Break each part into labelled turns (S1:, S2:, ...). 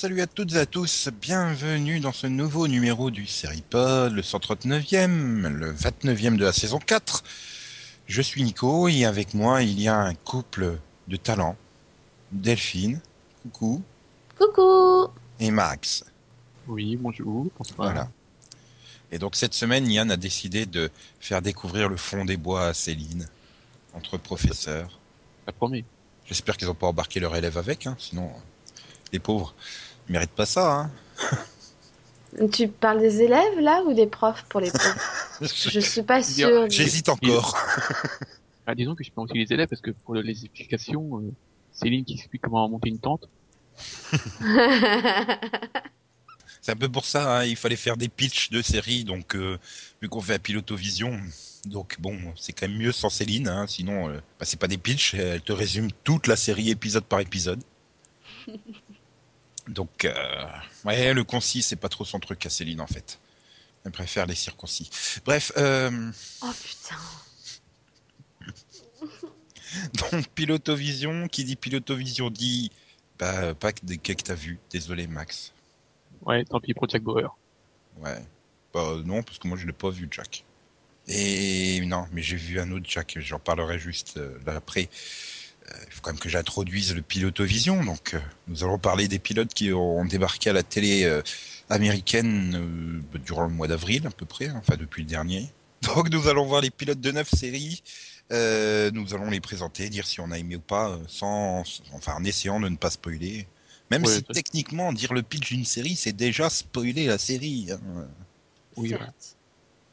S1: Salut à toutes et à tous. Bienvenue dans ce nouveau numéro du Seripod, le 139e, le 29e de la saison 4. Je suis Nico et avec moi il y a un couple de talents. Delphine, coucou,
S2: Coucou
S1: et Max.
S3: Oui, bonjour, bonsoir.
S1: Voilà. Et donc cette semaine, Yann a décidé de faire découvrir le fond des bois à Céline, entre professeurs.
S3: Ça promet.
S1: J'espère qu'ils n'ont pas embarqué leur élève avec, hein, sinon les pauvres ils méritent pas ça. Hein.
S2: Tu parles des élèves là ou des profs pour les pauvres Je suis pas sûre.
S1: J'hésite encore.
S3: Ah, disons que je peux aussi les élèves parce que pour les explications, euh, Céline qui explique comment monter une tente.
S1: C'est un peu pour ça, hein, il fallait faire des pitchs de série, donc euh, vu qu'on fait un pilotovision, donc bon, c'est quand même mieux sans Céline, hein, sinon euh, bah, c'est pas des pitchs, elle te résume toute la série épisode par épisode. Donc, euh, ouais, le concis, c'est pas trop son truc à Céline en fait. Elle préfère les circoncis. Bref, euh,
S2: oh putain.
S1: donc Pilotovision, qui dit Pilotovision dit bah, pas que des que t'as vu? Désolé, Max.
S3: Ouais, tant pis pour Jack Bauer.
S1: Ouais. Bah, non, parce que moi je l'ai pas vu, Jack. Et non, mais j'ai vu un autre Jack, j'en parlerai juste euh, là après. Il faut quand même que j'introduise le pilotovision. Donc, euh, nous allons parler des pilotes qui ont débarqué à la télé euh, américaine euh, durant le mois d'avril, à peu près, hein, enfin depuis le dernier. Donc, nous allons voir les pilotes de neuf séries. Euh, nous allons les présenter, dire si on a aimé ou pas, sans, enfin, en essayant de ne pas spoiler. Même si techniquement, dire le pitch d'une série, c'est déjà spoiler la série. hein.
S3: Oui.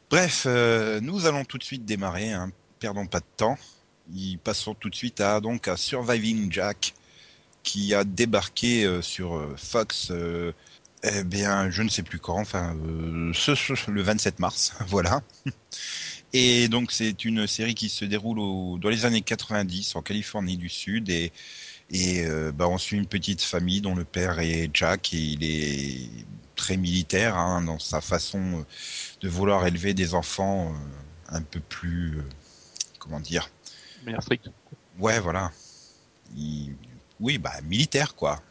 S1: Bref, euh, nous allons tout de suite démarrer, hein, perdons pas de temps. Passons tout de suite à donc à Surviving Jack, qui a débarqué euh, sur euh, Fox. euh, eh bien, je ne sais plus quand, enfin, le 27 mars, voilà. Et donc, c'est une série qui se déroule dans les années 90 en Californie du Sud et et bah, on suit une petite famille dont le père est Jack et il est très militaire hein, dans sa façon de vouloir élever des enfants un peu plus, comment dire,
S3: de manière stricte.
S1: ouais, voilà, Il- oui, bah militaire quoi.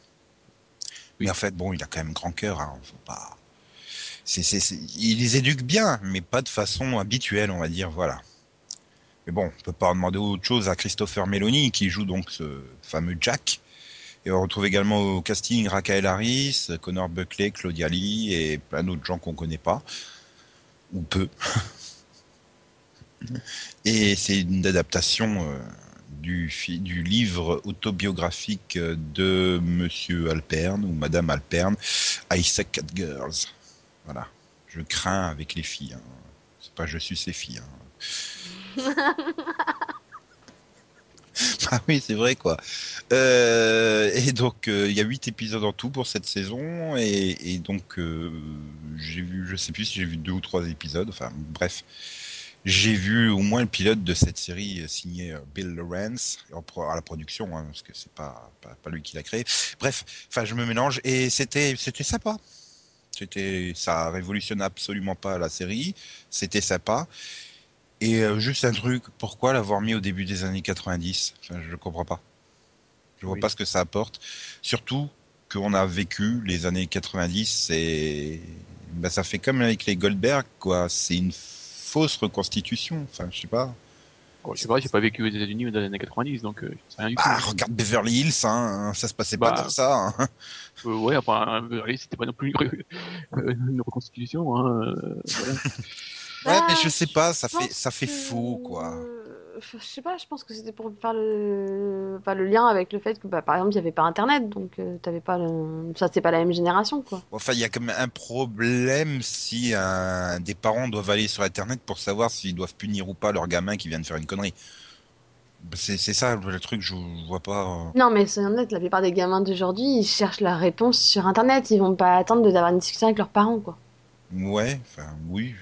S1: Mais en fait, bon, il a quand même grand cœur, hein, faut pas. Il les éduque bien, mais pas de façon habituelle, on va dire, voilà. Mais bon, on peut pas en demander autre chose à Christopher Meloni qui joue donc ce fameux Jack. Et on retrouve également au casting Raquel Harris, Connor Buckley, Claudia Lee et plein d'autres gens qu'on connaît pas ou peu. Et c'est une adaptation euh, du, livre autobiographique euh, de Monsieur Alperne ou Madame Alperne, Isaac Cat Girls. Voilà. Je crains avec les filles. hein. C'est pas je suis ces filles. hein. ah oui, c'est vrai quoi. Euh, et donc euh, il y a huit épisodes en tout pour cette saison et, et donc euh, j'ai vu, je sais plus si j'ai vu deux ou trois épisodes. Enfin bref, j'ai vu au moins le pilote de cette série euh, signé euh, Bill Lawrence à la production hein, parce que c'est pas, pas pas lui qui l'a créé. Bref, enfin je me mélange et c'était c'était sympa. C'était ça révolutionne absolument pas la série. C'était sympa. Et euh, juste un truc, pourquoi l'avoir mis au début des années 90 enfin, Je comprends pas. Je vois
S3: Oui.
S1: pas ce que ça apporte. Surtout qu'on a vécu les années 90 et ben, ça fait comme avec les Goldberg, quoi. C'est une fausse reconstitution. Enfin, je sais pas.
S3: Bon, c'est vrai, j'ai pas vécu aux États-Unis dans les années 90, donc euh, je sais rien du
S1: Ah,
S3: tout.
S1: regarde Beverly Hills, hein, ça se passait pas
S3: Bah.
S1: comme ça. hein.
S3: Euh, ouais, enfin, Beverly, c'était pas non plus une reconstitution. Hein, euh, voilà.
S1: Ouais,
S2: Bah,
S1: mais je sais pas, ça
S2: je
S1: fait ça fait
S2: que-
S1: faux, quoi.
S2: Je sais pas, je pense que c'était pour faire le, enfin, le lien avec le fait que, bah, par exemple, il n'y avait pas Internet, donc euh, t'avais pas le... ça, c'était pas la même génération, quoi.
S1: Enfin, il y a quand même un problème si un... des parents doivent aller sur Internet pour savoir s'ils doivent punir ou pas leur gamin qui vient de faire une connerie. C'est c'est ça le truc, je vois pas. euh.
S2: Non, mais c'est honnête, la plupart des gamins d'aujourd'hui, ils cherchent la réponse sur Internet, ils vont pas attendre d'avoir une discussion avec leurs parents, quoi.
S1: Ouais, enfin, oui.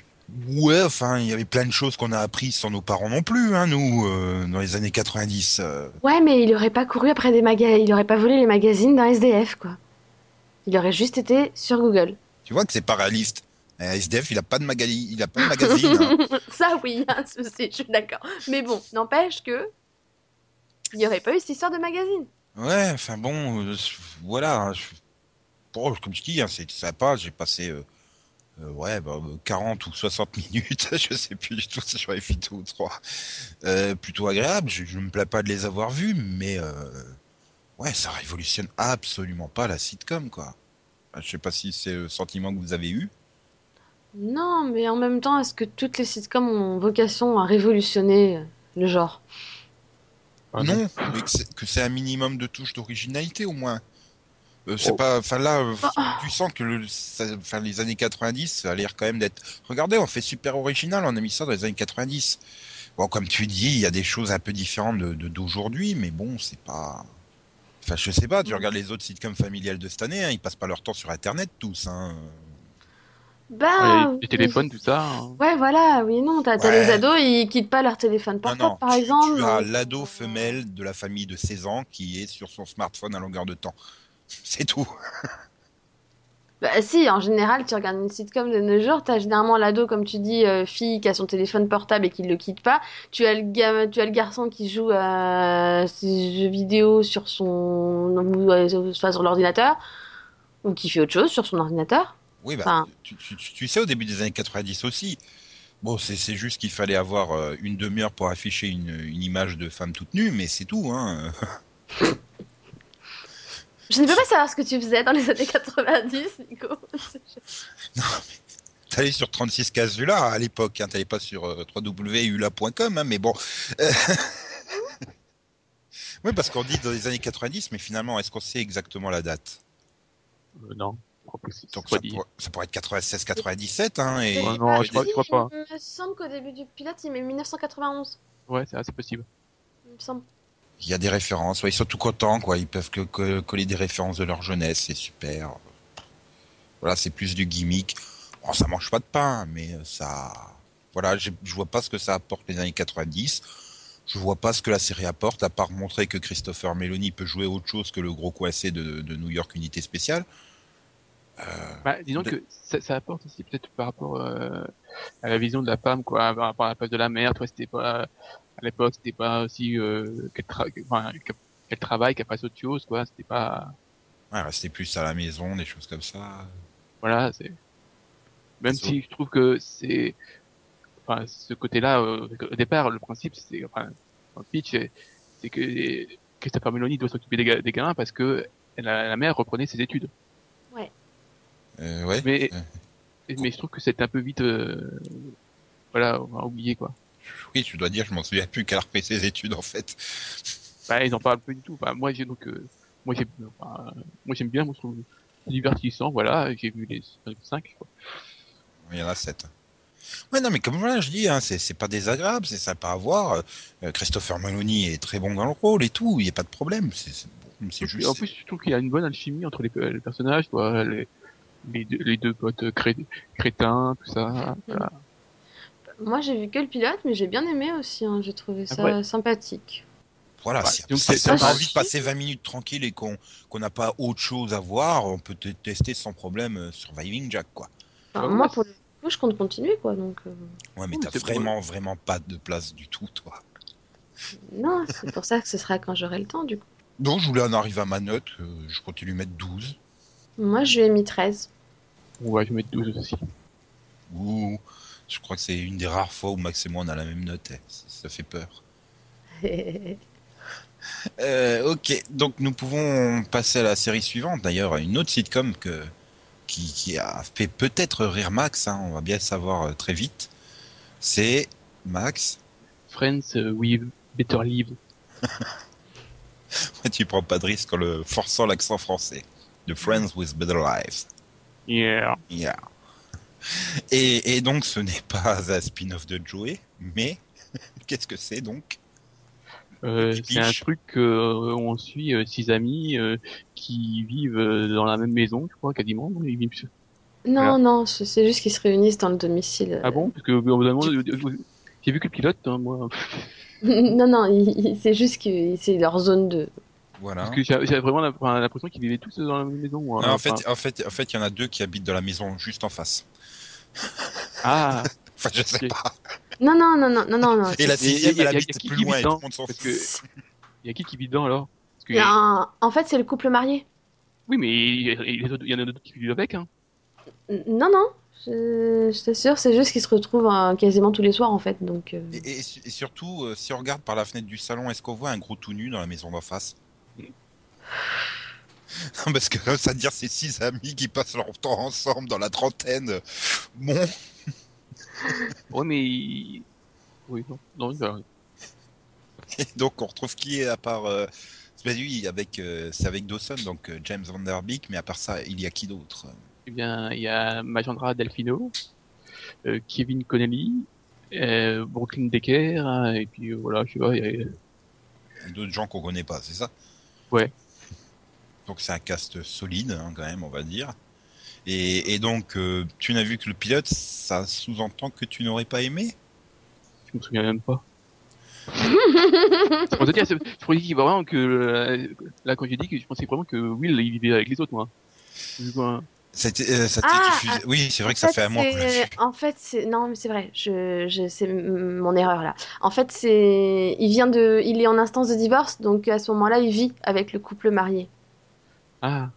S1: Ouais, enfin, il y avait plein de choses qu'on a apprises sans nos parents non plus, hein, nous, euh, dans les années 90. euh.
S2: Ouais, mais il aurait pas couru après des magazines, il aurait pas volé les magazines d'un SDF, quoi. Il aurait juste été sur Google.
S1: Tu vois que c'est pas réaliste. Un SDF, il a pas de magali... il a pas de magazine. hein.
S2: Ça, oui, hein, je suis d'accord. Mais bon, n'empêche que. Il n'y aurait pas eu cette histoire de magazine.
S1: Ouais, enfin bon, euh, voilà. je- Bon, comme je dis, hein, c'est sympa. J'ai passé euh, ouais, bah, euh, 40 ou 60 minutes, je sais plus du tout si ai fait deux ou trois. Euh, plutôt agréable. Je, je me plains pas de les avoir vus, mais euh, ouais, ça révolutionne absolument pas la sitcom, quoi. Je sais pas si c'est le sentiment que vous avez eu.
S2: Non, mais en même temps, est-ce que toutes les sitcoms ont vocation à révolutionner le genre?
S3: Ah,
S1: non, mais que c'est- que c'est un minimum de touches d'originalité au moins. Euh, c'est
S3: Oh.
S1: pas, enfin là, euh,
S2: Ah.
S1: tu sens que le, ça- les années 90, ça a l'air quand même d'être. Regardez, on fait super original, on a mis ça dans les années 90. Bon, comme tu dis, il y a des choses un peu différentes de de- d'aujourd'hui, mais bon, c'est pas. Enfin, je sais pas. Tu regardes les autres sitcoms familiales de cette année, hein, ils passent pas leur temps sur Internet tous. Hein.
S2: Bah,
S3: Ouais, les téléphones, tout ça. hein.
S2: Ouais, voilà, oui, non, t'as
S1: Ouais.
S2: les ados, ils quittent pas leur téléphone portable,
S1: non.
S2: par
S1: tu-
S2: exemple.
S1: Tu as l'ado
S2: euh,
S1: femelle de la famille de 16 ans qui est sur son smartphone à longueur de temps. C'est tout.
S2: Bah si, en général, tu regardes une sitcom de nos jours, t'as généralement l'ado, comme tu dis, euh, fille qui a son téléphone portable et qui le quitte pas. Tu as le gamin, tu as le garçon qui joue à ses jeux vidéo sur son, euh, enfin, sur l'ordinateur, ou qui fait autre chose sur son ordinateur.
S1: Oui, bah,
S2: Enfin.
S1: tu, tu- tu- tu sais, au début des années 90 aussi, bon, c'est c'est juste qu'il fallait avoir euh, une demi-heure pour afficher une, une image de femme toute nue, mais c'est tout. Hein.
S2: Je ne peux pas savoir ce que tu faisais dans les années 90, Nico.
S1: T'allais sur 36 cases là à l'époque, hein, t'allais pas sur euh, www.ula.com, hein, mais bon. Euh, oui, parce qu'on dit dans les années 90, mais finalement, est-ce qu'on sait exactement la date?
S3: Euh, non, je crois pas que c'est
S1: Donc ça, pourrait- ça pourrait être 96-97, hein, et...
S3: Ouais, non, je crois- je crois pas.
S2: Il me semble qu'au début du pilote, il met 1991.
S3: Ouais, c'est assez possible.
S2: Il me semble.
S1: Il y a des références, ouais, ils sont tout contents, quoi. Ils peuvent que, que- coller des références de leur jeunesse, c'est super. Voilà, c'est plus du gimmick. Bon, ça mange pas de pain, mais euh, ça. Voilà, j'ai- je vois pas ce que ça apporte les années 90. Je vois pas ce que la série apporte, à part montrer que Christopher Meloni peut jouer autre chose que le gros coincé de, de New York Unité Spéciale. Euh,
S3: Bah, disons
S1: De-
S3: que ça, ça apporte aussi peut-être par rapport euh, à la vision de la femme, quoi, par rapport à la place de la mère. Toi, c'était pas à l'époque, c'était pas aussi euh, qu'elle tra enfin, qu'elle travaille, qu'elle fasse autre chose, quoi. C'était pas,
S1: ouais, rester plus à la maison, des choses comme ça.
S3: voilà, c'est même si je trouve que c'est, enfin, ce côté-là, euh, au départ, le principe, c'est, enfin, dans le pitch, c'est que Christopher Meloni doit s'occuper des, ga- des gamins parce que la, la mère reprenait ses études.
S1: Euh, ouais.
S3: Mais, mais je trouve que c'est un peu vite, euh, voilà, on oublier quoi.
S1: Oui, je dois dire, je m'en souviens plus qu'elle a repris ses études, en fait.
S3: Bah, ils en parlent pas du tout. Enfin, moi, j'ai donc, euh, moi, j'aime bien, moi, je trouve divertissant, voilà. J'ai vu les 5, quoi.
S1: Il y en a sept. Ouais, non, mais comme voilà, je dis, hein, c'est pas désagréable, c'est sympa à voir. Euh, Christopher Meloni est très bon dans le rôle et tout, il n'y a pas de problème. C'est juste.
S3: en plus, je trouve qu'il y a une bonne alchimie entre les, les personnages, quoi. Les, les, deux, les deux potes cré- crétins, tout ça. Voilà.
S2: Moi, j'ai vu que le pilote, mais j'ai bien aimé aussi. hein. J'ai trouvé ça
S3: Après-
S2: sympathique.
S1: Voilà,
S3: Ouais,
S1: si, on a envie de passer 20 minutes tranquille et qu'on qu'on n'a pas autre chose à voir, on peut te tester sans problème euh, Surviving Jack, quoi.
S2: Enfin,
S3: Ouais,
S2: moi, pour le coup, je compte continuer, quoi. Donc, euh,
S1: Ouais, mais t'as vraiment, vraiment pas de place du tout, toi.
S2: non, c'est pour ça que ce sera quand j'aurai le temps, du coup.
S1: Donc, je voulais en arriver à ma note, euh, je continue de mettre 12.
S2: Moi, je lui ai mis 13.
S3: Ouais, je vais mettre 12 aussi.
S1: Ou je crois que c'est une des rares fois où Max et moi on a la même note, eh, ça, fait peur. Euh, ok, donc nous pouvons passer à la série suivante. D'ailleurs, une autre sitcom que, qui, qui a fait peut-être rire Max, hein, on va bien le savoir euh, très vite. C'est Max.
S3: Friends euh, with Better Live.
S1: tu prends pas de risque en le forçant l'accent français. The Friends with Better Lives.
S3: Yeah.
S1: Yeah. Et, et donc, ce n'est pas un spin-off de Joey, mais qu'est-ce que c'est donc?
S3: Euh, c'est un truc euh, où on suit euh, six amis euh, qui vivent euh, dans la même maison, je crois, quasiment. Ils vivent sur-
S2: Non,
S3: Voilà.
S2: non, c'est juste qu'ils se réunissent dans le domicile.
S3: Ah bon? Parce que j'ai vu que le pilote, hein, moi.
S2: non, non, c'est juste que c'est leur zone de.
S1: Voilà.
S3: Parce que j'avais vraiment l'impression qu'ils vivaient tous dans la même maison.
S1: Non, en fait, en fait, en fait, il y en a deux qui habitent dans la maison juste en face.
S3: Ah,
S1: Enfin, je sais pas.
S2: Non, non, non, non, non, non.
S1: Et la sixième, elle habite
S3: qui
S1: plus
S3: qui
S1: loin, tout le monde s'en fout.
S3: il y a qui qui vit dedans alors? Parce que-
S2: En fait, c'est le couple marié.
S3: Oui, mais il y en a d'autres- qui vivent avec. Hein.
S2: Non, non, je, je t'assure, c'est juste qu'ils se retrouvent euh, quasiment tous les soirs en fait. Donc, euh,
S1: Et, et- et surtout, euh, si on regarde par la fenêtre du salon, est-ce qu'on voit un gros tout nu dans la maison d'en face? Non, Parce que ça veut dire c'est six amis qui passent leur temps ensemble dans la trentaine. Bon,
S3: Ouais, mais. il- Oui, non. non bah,
S1: et donc on retrouve qui est à part. Euh... avec, euh, c'est avec Dawson, donc euh, James Van Der Beek, mais à part ça, il y a qui d'autre?
S3: Eh bien, il y a Majandra Delfino, euh, Kevin Connelly, Brooklyn Decker, hein, et puis voilà, je sais pas, il a-
S1: Il y a D'autres gens qu'on connaît pas, c'est ça?
S3: Ouais.
S1: Donc c'est un cast solide, hein, quand même, on va dire. Et, et donc, euh, tu n'as vu que le pilote, ça sous-entend que tu n'aurais pas aimé?
S3: Je me souviens même pas. Dire, je pourrais dire vraiment que, euh, là, quand j'ai dit que je pensais vraiment que Will, il vivait avec les autres, moi.
S1: C'était, euh, ça
S2: Ah,
S1: diffusé-
S2: ah,
S1: Oui, c'est vrai que ça
S2: fait,
S1: fait un mois.
S2: En fait, c'est non, mais c'est vrai. Je, je, c'est mon erreur là. En fait, c'est, il vient de, il est en instance de divorce, donc à ce moment-là, il vit avec le couple marié.
S3: Ah,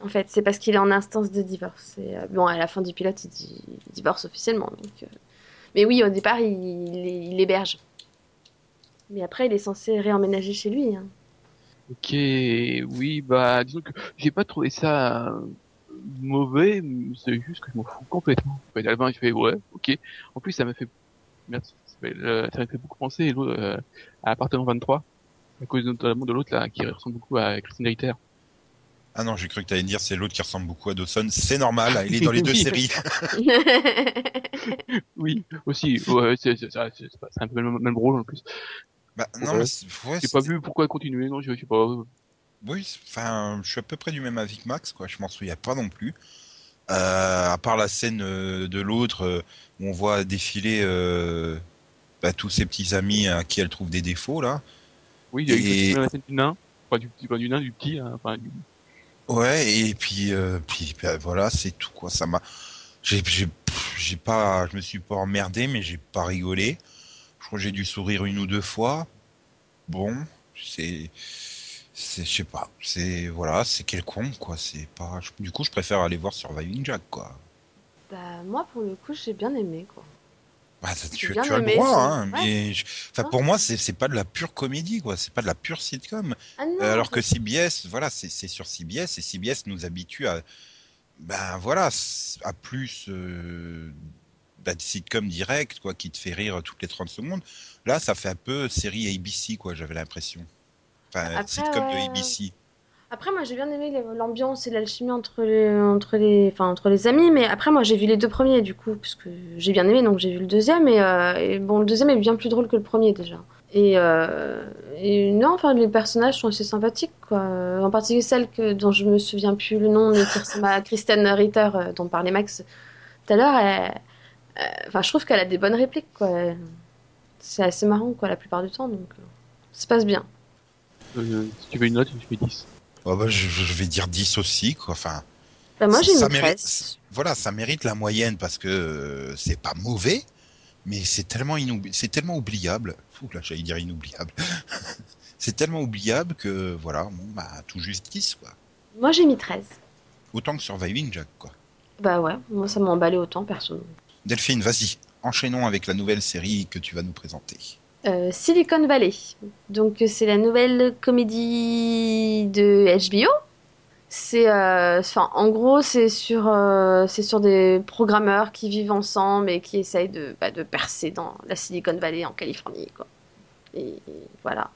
S2: En fait, c'est parce qu'il est en instance de divorce. Et, euh, bon, à la fin du pilote, il, dit- il divorce officiellement. Donc, euh. Mais oui, au départ, il, il, il héberge. Mais après, il est censé réemménager chez lui. hein.
S3: ok, oui, bah, disons que j'ai pas trouvé ça euh, mauvais, c'est juste que je m'en fous complètement. En fait, à la fin, je fais, ouais, ok. En plus, ça m'a fait, merde, ça euh, m'a fait beaucoup penser euh, à Appartement 23, à cause notamment de l'autre, là, qui ressemble beaucoup à Christine Ritter.
S1: Ah non, j'ai cru que tu allais dire c'est l'autre qui ressemble beaucoup à Dawson. C'est normal, il est dans les deux séries.
S3: Oui, aussi, ouais, c'est, un peu le même, même rôle en plus.
S1: Bah, non,
S3: Ouais.
S1: mais ouais,
S3: J'ai pas vu pourquoi continuer, non, je sais pas.
S1: Oui, enfin, je suis à peu près du même avis que Max, quoi. Je m'en souviens pas non plus. Euh, à part la scène euh, de l'autre euh, où on voit défiler bah, tous ses petits amis à qui elle trouve des défauts là.
S3: Oui, il y a
S1: Et-
S3: eu la scène du nain, enfin du petit, pas du nain, du petit, hein, enfin du,
S1: Ouais, et puis, puis bah, voilà, c'est tout quoi. Ça m'a, j'ai, j'ai pas, je me suis pas emmerdé, mais j'ai pas rigolé. Je crois que j'ai dû sourire une ou deux fois. Bon, c'est, c'est, je sais pas, c'est voilà, c'est quelconque quoi. C'est pas, du coup, je préfère aller voir Surviving Jack quoi.
S2: bah, moi, pour le coup, j'ai bien aimé quoi.
S1: Bah, ça, tu,
S2: J'ai bien
S1: tu as le droit, hein,
S2: ouais.
S1: mais je- enfin, pour moi, c'est, pas de la pure comédie quoi. C'est pas de la pure sitcom.
S2: Ah non,
S1: Euh, Alors que CBS, voilà, c'est c'est sur CBS et CBS nous habitue à, ben voilà, à plus euh, bah, de sitcom direct, quoi, qui te fait rire toutes les 30 secondes. Là, ça fait un peu série ABC, quoi, j'avais l'impression. Enfin,
S2: Après,
S1: sitcom
S2: ouais.
S1: de ABC.
S2: Après, moi, j'ai bien aimé l'ambiance et l'alchimie entre les, entre les, enfin, entre les amis. Mais après, moi, j'ai vu les deux premiers, du coup, parce que j'ai bien aimé, donc j'ai vu le deuxième. Et, euh, et bon, le deuxième est bien plus drôle que le premier, déjà. Et, euh, et non, enfin, les personnages sont assez sympathiques, quoi. En particulier celle que, dont je me souviens plus le nom, mais Kristen Ritter, euh, dont parlait Max tout à l'heure. euh, Enfin, je trouve qu'elle a des bonnes répliques, quoi. C'est assez marrant, quoi, la plupart du temps, donc euh, ça se passe bien.
S3: Euh, si tu veux une note, je fais 10.
S1: Oh, bah, je, je vais dire 10 aussi, quoi. Enfin,
S2: Bah, moi, j'ai
S1: ça
S2: mis
S1: mérite,
S2: 13.
S1: voilà, ça mérite la moyenne parce que euh, c'est pas mauvais, mais c'est tellement inoubli- c'est tellement oubliable. Fou, là, j'allais dire inoubliable. c'est tellement oubliable que voilà, bon, bah, tout juste 10, quoi.
S2: Moi, j'ai mis 13.
S1: Autant que Surviving Jack, quoi.
S2: Bah ouais, moi ça m'a emballé autant, perso.
S1: Delphine, vas-y, enchaînons avec la nouvelle série que tu vas nous présenter.
S2: Euh, Silicon Valley. Donc euh, c'est la nouvelle comédie de HBO. C'est, euh, en gros, c'est sur, euh, c'est sur des programmeurs qui vivent ensemble et qui essayent de, bah, de percer dans la Silicon Valley en Californie, quoi. Et voilà.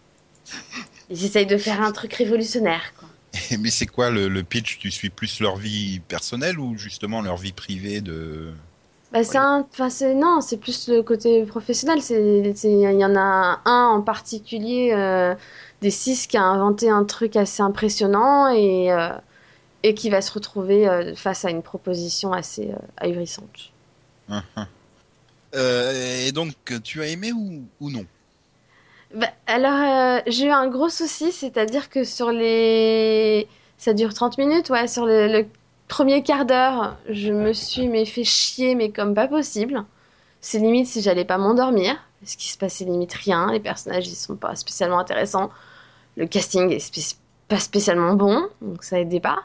S2: Ils essayent de faire un truc révolutionnaire, quoi.
S1: Mais c'est quoi le, le pitch? Tu suis plus leur vie personnelle ou justement leur vie privée de...
S2: Bah, c'est un, enfin, c'est, non, c'est plus le côté professionnel. C'est, il y en a un en particulier euh, des six qui a inventé un truc assez impressionnant et, euh, et qui va se retrouver euh, face à une proposition assez ahurissante.
S1: Et donc, tu as aimé ou, ou non?
S2: Bah, alors, j'ai eu un gros souci, c'est-à-dire que sur les... Ça dure 30 minutes, ouais, sur le, le premier quart d'heure, je me suis mais fait chier, mais comme pas possible. C'est limite si j'allais pas m'endormir, parce qu'il se passait limite rien, les personnages ils sont pas spécialement intéressants, le casting est pas spécialement bon, donc ça aidait pas.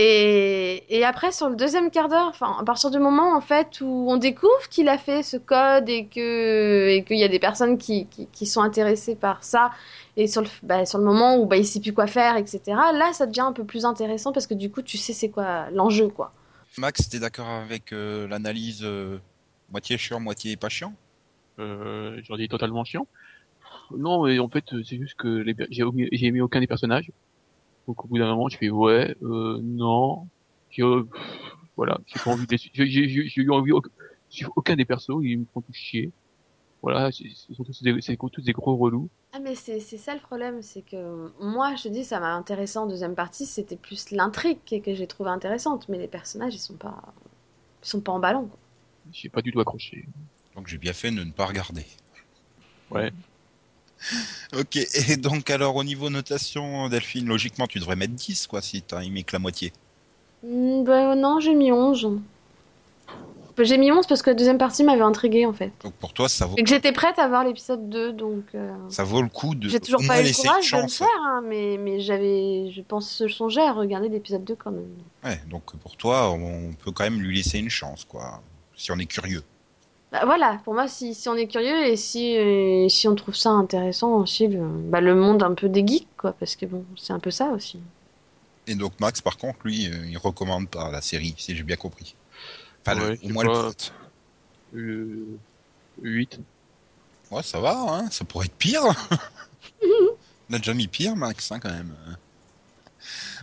S2: Et, et après, sur le deuxième quart d'heure, enfin, à partir du moment en fait où on découvre qu'il a fait ce code et que et qu'il y a des personnes qui, qui, qui sont intéressées par ça, et sur le, bah, sur le moment où bah, il sait plus quoi faire, etc. Là, ça devient un peu plus intéressant parce que du coup, tu sais c'est quoi l'enjeu, quoi.
S1: Max, t'es d'accord avec euh, l'analyse euh, moitié chiant, moitié pas chiant?
S3: Euh, j'en dis totalement chiant. Non, mais en fait, c'est juste que les j'ai omis- j'ai aimé aucun des personnages. Donc au bout d'un moment, je fais ouais, euh, non. J'ai, euh, pff, voilà, j'ai pas envie de les su- j'ai eu envie aucun, des persos, ils me font tous chier. Voilà, c'est tous tous des gros relous.
S2: Ah mais c'est ça le problème, c'est que moi je te dis ça m'a intéressé en deuxième partie, c'était plus l'intrigue que, j'ai trouvé intéressante, mais les personnages ils sont pas ils sont pas emballants. Quoi.
S3: J'ai pas du tout accroché.
S1: Donc j'ai bien fait de ne pas regarder.
S3: Ouais.
S1: Ok, et donc alors au niveau notation, Delphine, logiquement tu devrais mettre 10 quoi si t'as aimé que la moitié.
S2: Hmm, bah non, j'ai mis 11. Bah, J'ai mis 11 parce que la deuxième partie m'avait intriguée en fait.
S1: Donc pour toi ça vaut,
S2: Et que j'étais prête à voir l'épisode 2, donc euh,
S1: ça vaut le coup de
S2: j'ai toujours pas eu le courage de le
S1: chance.
S2: faire, hein, mais, mais j'avais, je pense songer à regarder l'épisode 2 quand même.
S1: Ouais, donc pour toi on peut quand même lui laisser une chance quoi, si on est curieux.
S2: Bah voilà, pour moi, si, si on est curieux et si, euh, si on trouve ça intéressant aussi, le, bah, le monde un peu des geeks, quoi, parce que bon, c'est un peu ça aussi.
S1: Et donc Max par contre lui euh, il recommande pas la série si j'ai bien compris. Enfin le- au moins le
S3: pas. Euh, 8.
S1: Ouais ça va, hein, ça pourrait être pire. on a déjà mis pire Max hein, quand même.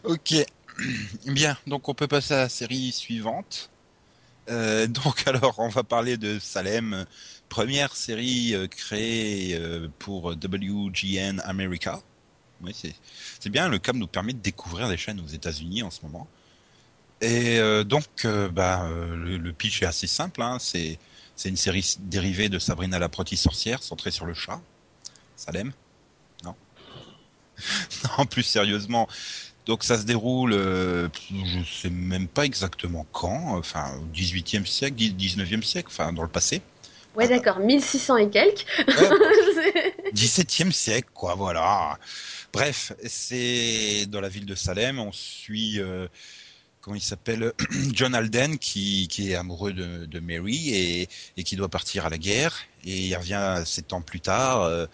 S1: Ok, bien, donc on peut passer à la série suivante. Euh, donc alors on va parler de Salem, première série euh, créée euh, pour WGN America. Oui, c'est bien, le CAM nous permet de découvrir des chaînes aux États-Unis en ce moment. Et donc, bah, le, pitch est assez simple. Hein, c'est une série dérivée de Sabrina l'apprentie sorcière, centrée sur le chat. Salem Non. non, plus sérieusement. Donc ça se déroule, euh, je sais même pas exactement quand, enfin au 18e siècle, 19e siècle, enfin dans le passé.
S2: Ouais, d'accord, 1600 et quelques.
S1: Ouais, 17e siècle, quoi, voilà. Bref, c'est dans la ville de Salem, on suit, euh, comment il s'appelle, John Alden, qui, qui est amoureux de, de Mary et, et qui doit partir à la guerre. Et il revient sept ans plus tard, euh,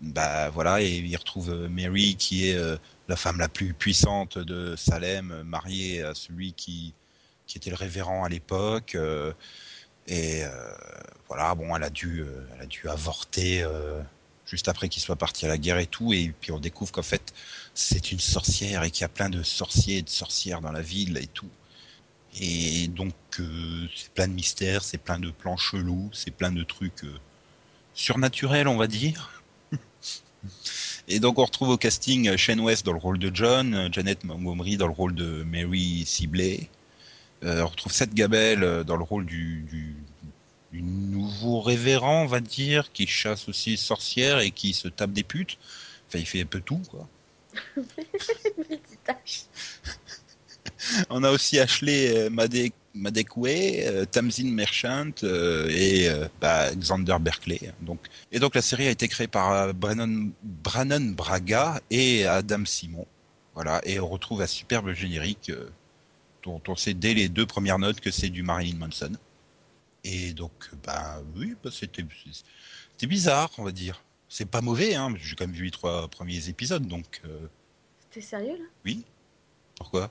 S1: bah voilà, et il retrouve euh, Mary, qui est euh, la femme la plus puissante de Salem, euh, mariée à celui qui, qui était le révérend à l'époque. et voilà, bon, elle a dû, elle a dû avorter juste après qu'il soit parti à la guerre et tout, et puis on découvre qu'en fait c'est une sorcière et qu'il y a plein de sorciers et de sorcières dans la ville et tout. Et donc c'est plein de mystères, c'est plein de plans chelous, c'est plein de trucs surnaturels, on va dire. Et donc on retrouve au casting Shane West dans le rôle de John, Janet Montgomery dans le rôle de Mary Sibley. Euh, on retrouve Seth Gabel euh, dans le rôle du, du, du nouveau révérend, on va dire, qui chasse aussi les sorcières et qui se tape des putes. Enfin, il fait un peu tout, quoi. On a aussi Ashley euh, Made- Madekwe, euh, Tamsin Merchant euh, et euh, bah, Xander Berkeley. Donc, et donc la série a été créée par euh, Brennan, Brannon Braga et Adam Simon. Voilà, et on retrouve un superbe générique dont on sait dès les deux premières notes que c'est du Marilyn Manson. Et donc, bah oui, bah, c'était bizarre, on va dire. C'est pas mauvais, hein. J'ai quand même vu les trois premiers épisodes, donc
S2: T'es sérieux là?
S1: oui. Pourquoi?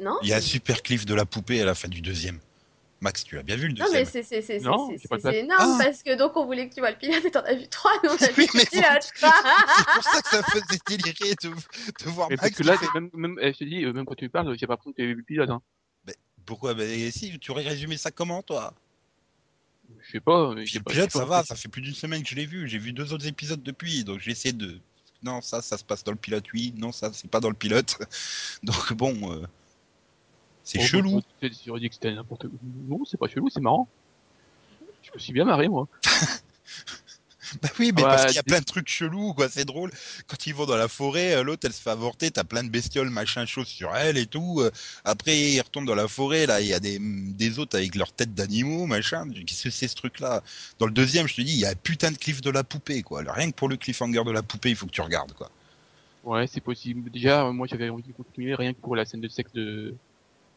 S2: Non
S1: Il y a un super cliff de la poupée à la fin du deuxième. Max, tu l'as bien vu le
S2: Non, mais
S1: deuxième
S2: c'est c'est- c'est-
S3: Non,
S2: c'est-
S3: pas
S2: c'est- énorme
S1: Ah.
S2: parce que donc on voulait que tu vois le pilote et t'en as vu trois, nous on a
S1: Oui,
S2: vu
S1: mais
S2: le pilote.
S1: C'est pour ça que ça faisait délirer de, de voir
S3: Mais
S1: Max.
S3: parce que là,
S1: fait-
S3: même, même, eh, je te dis, euh, même quand tu parles, j'ai pas l'impression que tu as vu le pilote, hein.
S1: Pourquoi? Bah, Si, tu aurais résumé ça comment, toi?
S3: Je sais pas. mais
S1: le pilote, ça va, ça fait plus d'une semaine que je l'ai vu. J'ai vu deux autres épisodes depuis, donc j'ai essayé de. Non, ça, ça se passe dans le pilote, oui. Non, ça, c'est pas dans le pilote. Donc bon, euh, c'est
S3: Oh,
S1: chelou.
S3: Dit que c'était n'importe quoi. Non, c'est pas chelou, c'est marrant. Je me suis bien marré, moi.
S1: Bah oui, mais
S3: Ouais,
S1: parce qu'il y a plein de trucs chelous, quoi. C'est drôle. Quand ils vont dans la forêt, euh, l'autre, elle se fait avorter, t'as plein de bestioles, machin, choses sur elle et tout. Euh, Après, ils retournent dans la forêt, là, il y a des, des autres avec leur tête d'animaux, machin. Qu'est-ce que c'est ce truc-là? Dans le deuxième, je te dis, il y a un putain de cliff de la poupée, quoi. Rien que pour le cliffhanger de la poupée, il faut que tu regardes, quoi.
S3: Ouais, c'est possible. Déjà, moi, j'avais envie de continuer rien que pour la scène de sexe de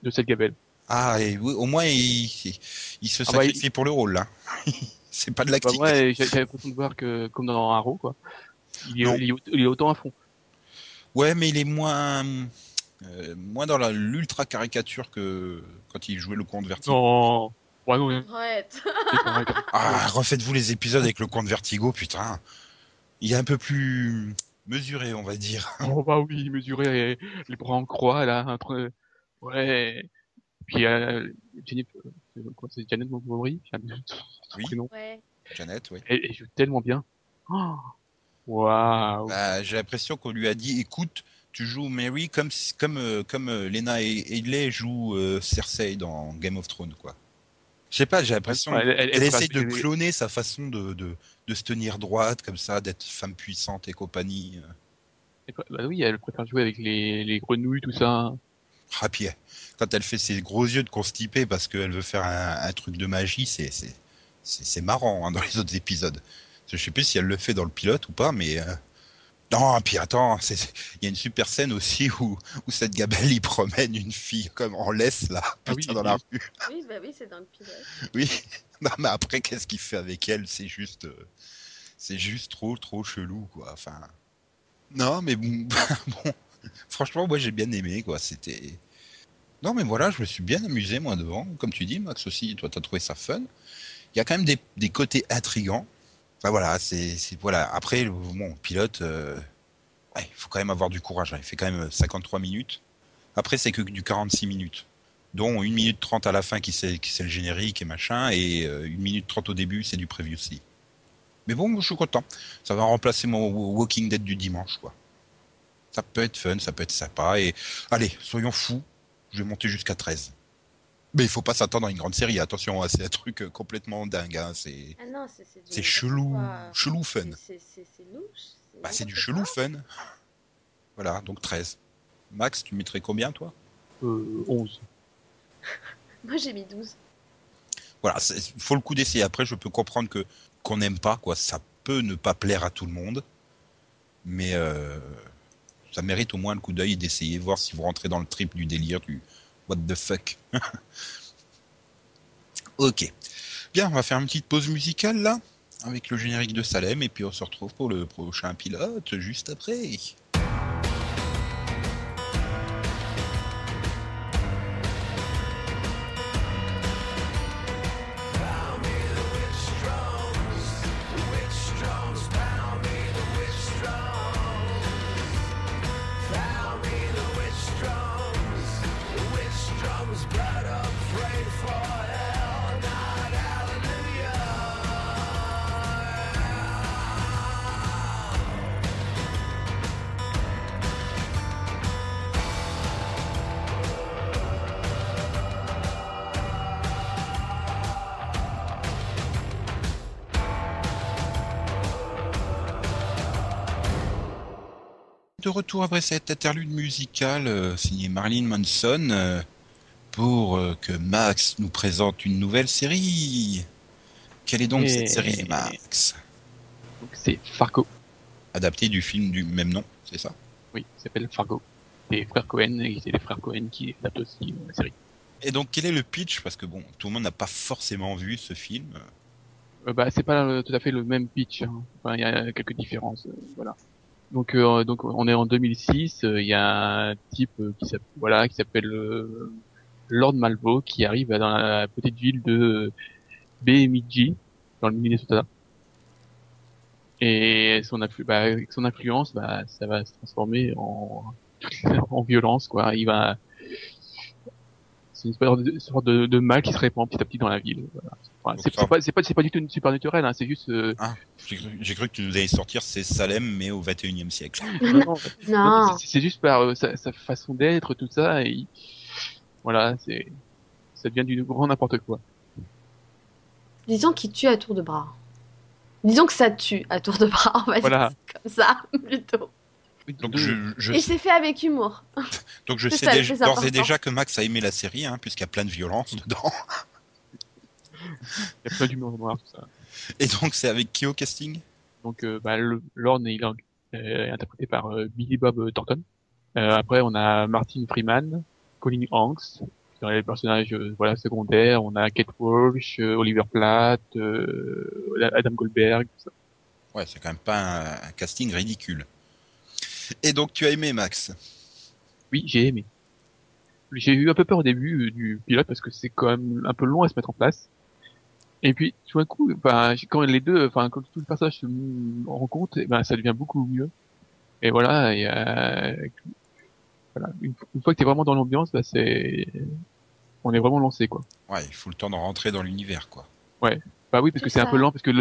S3: de Seth Gabel.
S1: Ah, et oui, au moins il, il se
S3: Ah bah,
S1: sacrifie pour le rôle là. c'est pas de
S3: Bah,
S1: l'acting.
S3: moi, j'ai- j'avais l'impression de voir que comme dans Arrow, quoi. Il est, il est, il est autant à fond.
S1: Ouais, mais il est moins euh, moins dans la l'ultra caricature que quand il jouait le comte Vertigo.
S3: Non. Ouais, non.
S1: Ah, refaites-vous les épisodes avec le comte Vertigo, putain. Il est un peu plus mesuré, on va dire.
S3: Oh bah oui, mesurer les, les bras en croix là, entre ouais. Puis euh, Jennifer, c'est Janet Montgomery,
S1: Oui.
S3: prénom.
S2: Ouais.
S1: Janet, oui.
S3: Elle, elle joue tellement bien. Oh, Waouh.
S1: Bah, j'ai l'impression qu'on lui a dit, écoute, tu joues Mary comme comme euh, comme euh, Lena et Headley jouent euh, Cersei dans Game of Thrones, quoi. Je sais pas, j'ai l'impression
S3: Ouais, elle- elle-
S1: qu'elle
S3: elle
S1: essaie de cloner sa façon de, de, de se tenir droite, comme ça, d'être femme puissante et compagnie.
S3: elle- Bah oui, elle préfère jouer avec les, les grenouilles, tout ça.
S1: Ah, puis, quand elle fait ses gros yeux de constipée parce qu'elle veut faire un, un truc de magie, c'est c'est c'est c'est marrant hein, dans les autres épisodes. Je sais plus si elle le fait dans le pilote ou pas, mais euh, non. Puis attends, c'est- c'est- il y a une super scène aussi où où cette Gabelle il promène une fille comme en laisse là,
S3: Ah oui,
S1: dans la rue.
S2: Oui, bah oui, c'est dans le pilote.
S1: Oui. Non, mais après, qu'est-ce qu'il fait avec elle? C'est juste, euh, c'est juste trop, trop chelou, quoi. Enfin, non, mais bon, bon. Franchement, moi, j'ai bien aimé, quoi. C'était. Non, mais voilà, je me suis bien amusé, moi, devant. Comme tu dis, Max aussi, toi, t'as trouvé ça fun. Il y a quand même des, des côtés intrigants. Enfin, voilà, c'est, voilà. Après, le- pilote, euh, il faut quand même avoir du courage. hein. Il fait quand même 53 minutes. Après, c'est que du 46 minutes dont 1 minute 30 à la fin qui c'est le générique et machin, et euh, 1 minute 30 au début, c'est du previously. Mais bon, je suis content. Ça va remplacer mon Walking Dead du dimanche, quoi. Ça peut être fun, ça peut être sympa, et allez, soyons fous, je vais monter jusqu'à 13. Mais il faut pas s'attendre à une grande série, attention, hein, c'est un truc euh, complètement dingue, hein, c'est
S2: Ah du
S1: chelou,
S2: quoi.
S1: chelou fun.
S2: C'est-.
S1: Bah, c'est du chelou fun. Voilà, donc 13. Max, tu mettrais combien, toi?
S3: Euh, 11.
S2: Moi, j'ai mis 12.
S1: voilà, il faut le coup d'essai. Après, je peux comprendre que qu'on n'aime pas, quoi. Ça peut ne pas plaire à tout le monde, mais euh, ça mérite au moins le coup d'œil d'essayer, voir si vous rentrez dans le trip du délire du what the fuck. ok. Bien, on va faire une petite pause musicale là, avec le générique de Salem, et puis on se retrouve pour le prochain pilote juste après. De retour après cette interlude musicale euh, signée Marilyn Manson euh, pour euh, que Max nous présente une nouvelle série. Quelle est donc
S3: Et-
S1: cette série, Max?
S3: C'est Fargo.
S1: Adaptée du film du même nom, c'est ça?
S3: Oui, il s'appelle Fargo. Les frères Cohen, et c'est les frères Cohen qui adaptent aussi la série.
S1: Et donc, quel est le pitch? Parce que bon, tout le monde n'a pas forcément vu ce film.
S3: Euh, bah, c'est pas euh, tout à fait le même pitch. hein. Enfin, il y a quelques différences. euh, voilà. Donc, euh, on est en 2006. euh, Il y a un type euh, qui s'appelle, voilà, qui s'appelle euh, Lord Malvo, qui arrive dans la petite ville de Bemidji, dans le Minnesota. Et son, bah, son influence, bah, ça va se transformer en, en violence, quoi. Il va, c'est une sorte de, sorte de, de mal qui se répand petit à petit dans la ville. Voilà. Enfin, c'est pas, c'est pas, c'est pas du tout supernaturel, hein, c'est juste. euh,
S1: J'ai cru, j'ai cru que tu nous allais sortir c'est Salem, mais au 21e siècle.
S3: non, non,
S2: Non.
S3: c'est- c'est juste par euh, sa, sa façon d'être, tout ça, et il- voilà, c'est, ça devient du grand n'importe quoi.
S2: Disons qu'il tue à tour de bras. Disons que ça tue à tour de bras, on va
S3: Voilà.
S2: dire comme ça, plutôt.
S1: Donc
S3: De-
S1: je, je,
S2: Et c'est fait avec humour.
S1: donc je sais
S2: ça
S1: déjà- d'ores et déjà que Max a aimé la série, hein, puisqu'il y a plein de violence dedans.
S3: Il y a plein d'humour noir, tout ça.
S1: Et donc c'est avec qui au casting?
S3: Donc, euh, bah, le, Lorne, est, euh, interprété par euh, Billy Bob Thornton. Euh, après, on a Martin Freeman, Colin Hanks, dans les personnages euh, voilà secondaires. On a Kate Walsh, euh, Oliver Platt, euh, Adam Goldberg. tout ça.
S1: Ouais, c'est quand même pas un, un casting ridicule. Et donc tu as aimé Max?
S3: Oui, j'ai aimé. J'ai eu un peu peur au début euh, du pilote parce que c'est quand même un peu long à se mettre en place. Et puis, tout d'un coup, enfin, quand les deux, enfin, quand tout le passage se rencontre, eh ben, ça devient beaucoup mieux. Et voilà, et, euh, voilà. Une, une fois que t'es vraiment dans l'ambiance, bah, c'est, on est vraiment lancé, quoi.
S1: Ouais, il faut le temps de rentrer dans l'univers, quoi.
S3: Bah oui, parce que
S2: C'est
S3: un peu lent, parce que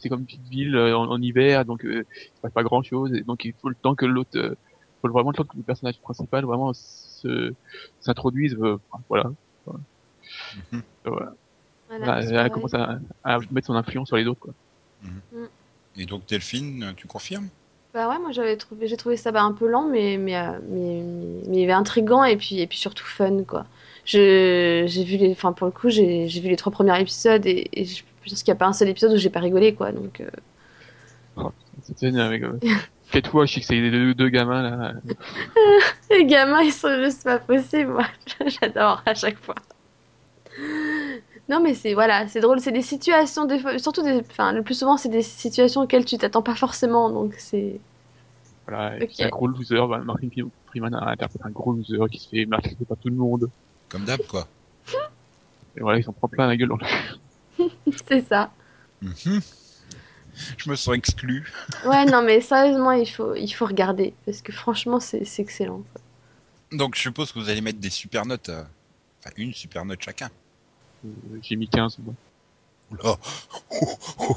S3: c'est comme une petite ville euh, en, en hiver, donc euh, il se passe pas grand chose, et donc il faut le temps que l'autre, euh, faut vraiment le temps que le personnage principal vraiment se s'introduise, euh, enfin, voilà. Voilà.
S2: Voilà,
S3: Là,
S2: c'est
S3: elle commence à, à mettre son influence sur les autres, quoi.
S1: Et donc Delphine, tu confirmes?
S2: Bah ouais, moi j'avais trouvé, j'ai trouvé ça bah, un peu lent, mais mais, euh, mais, mais, mais intriguant et puis et puis surtout fun quoi. Je j'ai vu les, enfin pour le coup j'ai j'ai vu les trois premiers épisodes et, et je pense qu'il n'y a pas un seul épisode où j'ai pas rigolé quoi. Donc euh,
S3: avec euh, Kate Walsh, je sais que c'est les deux, deux gamins là.
S2: les gamins ils sont juste pas possibles. Moi j'adore à chaque fois. Non mais c'est voilà, c'est drôle, c'est des situations des fois, surtout des, enfin le plus souvent c'est des situations auxquelles tu t'attends pas forcément donc c'est
S3: Voilà, et
S2: Ok.
S3: c'est un gros loser. Bah, Martin Freeman a interprété un gros loser qui se fait maltraiter par tout le monde.
S1: Comme d'hab, quoi.
S3: Et voilà, il s'en prend plein la gueule dans le
S2: c'est ça.
S1: Mhm. Je me sens exclu.
S2: Ouais, non, mais sérieusement, il faut, il faut regarder. Parce que franchement, c'est c'est excellent.
S1: Donc je suppose que vous allez mettre des super notes, euh, enfin une super note chacun.
S3: Euh, J'ai mis 15 moi.
S1: Oula, Oh, oh.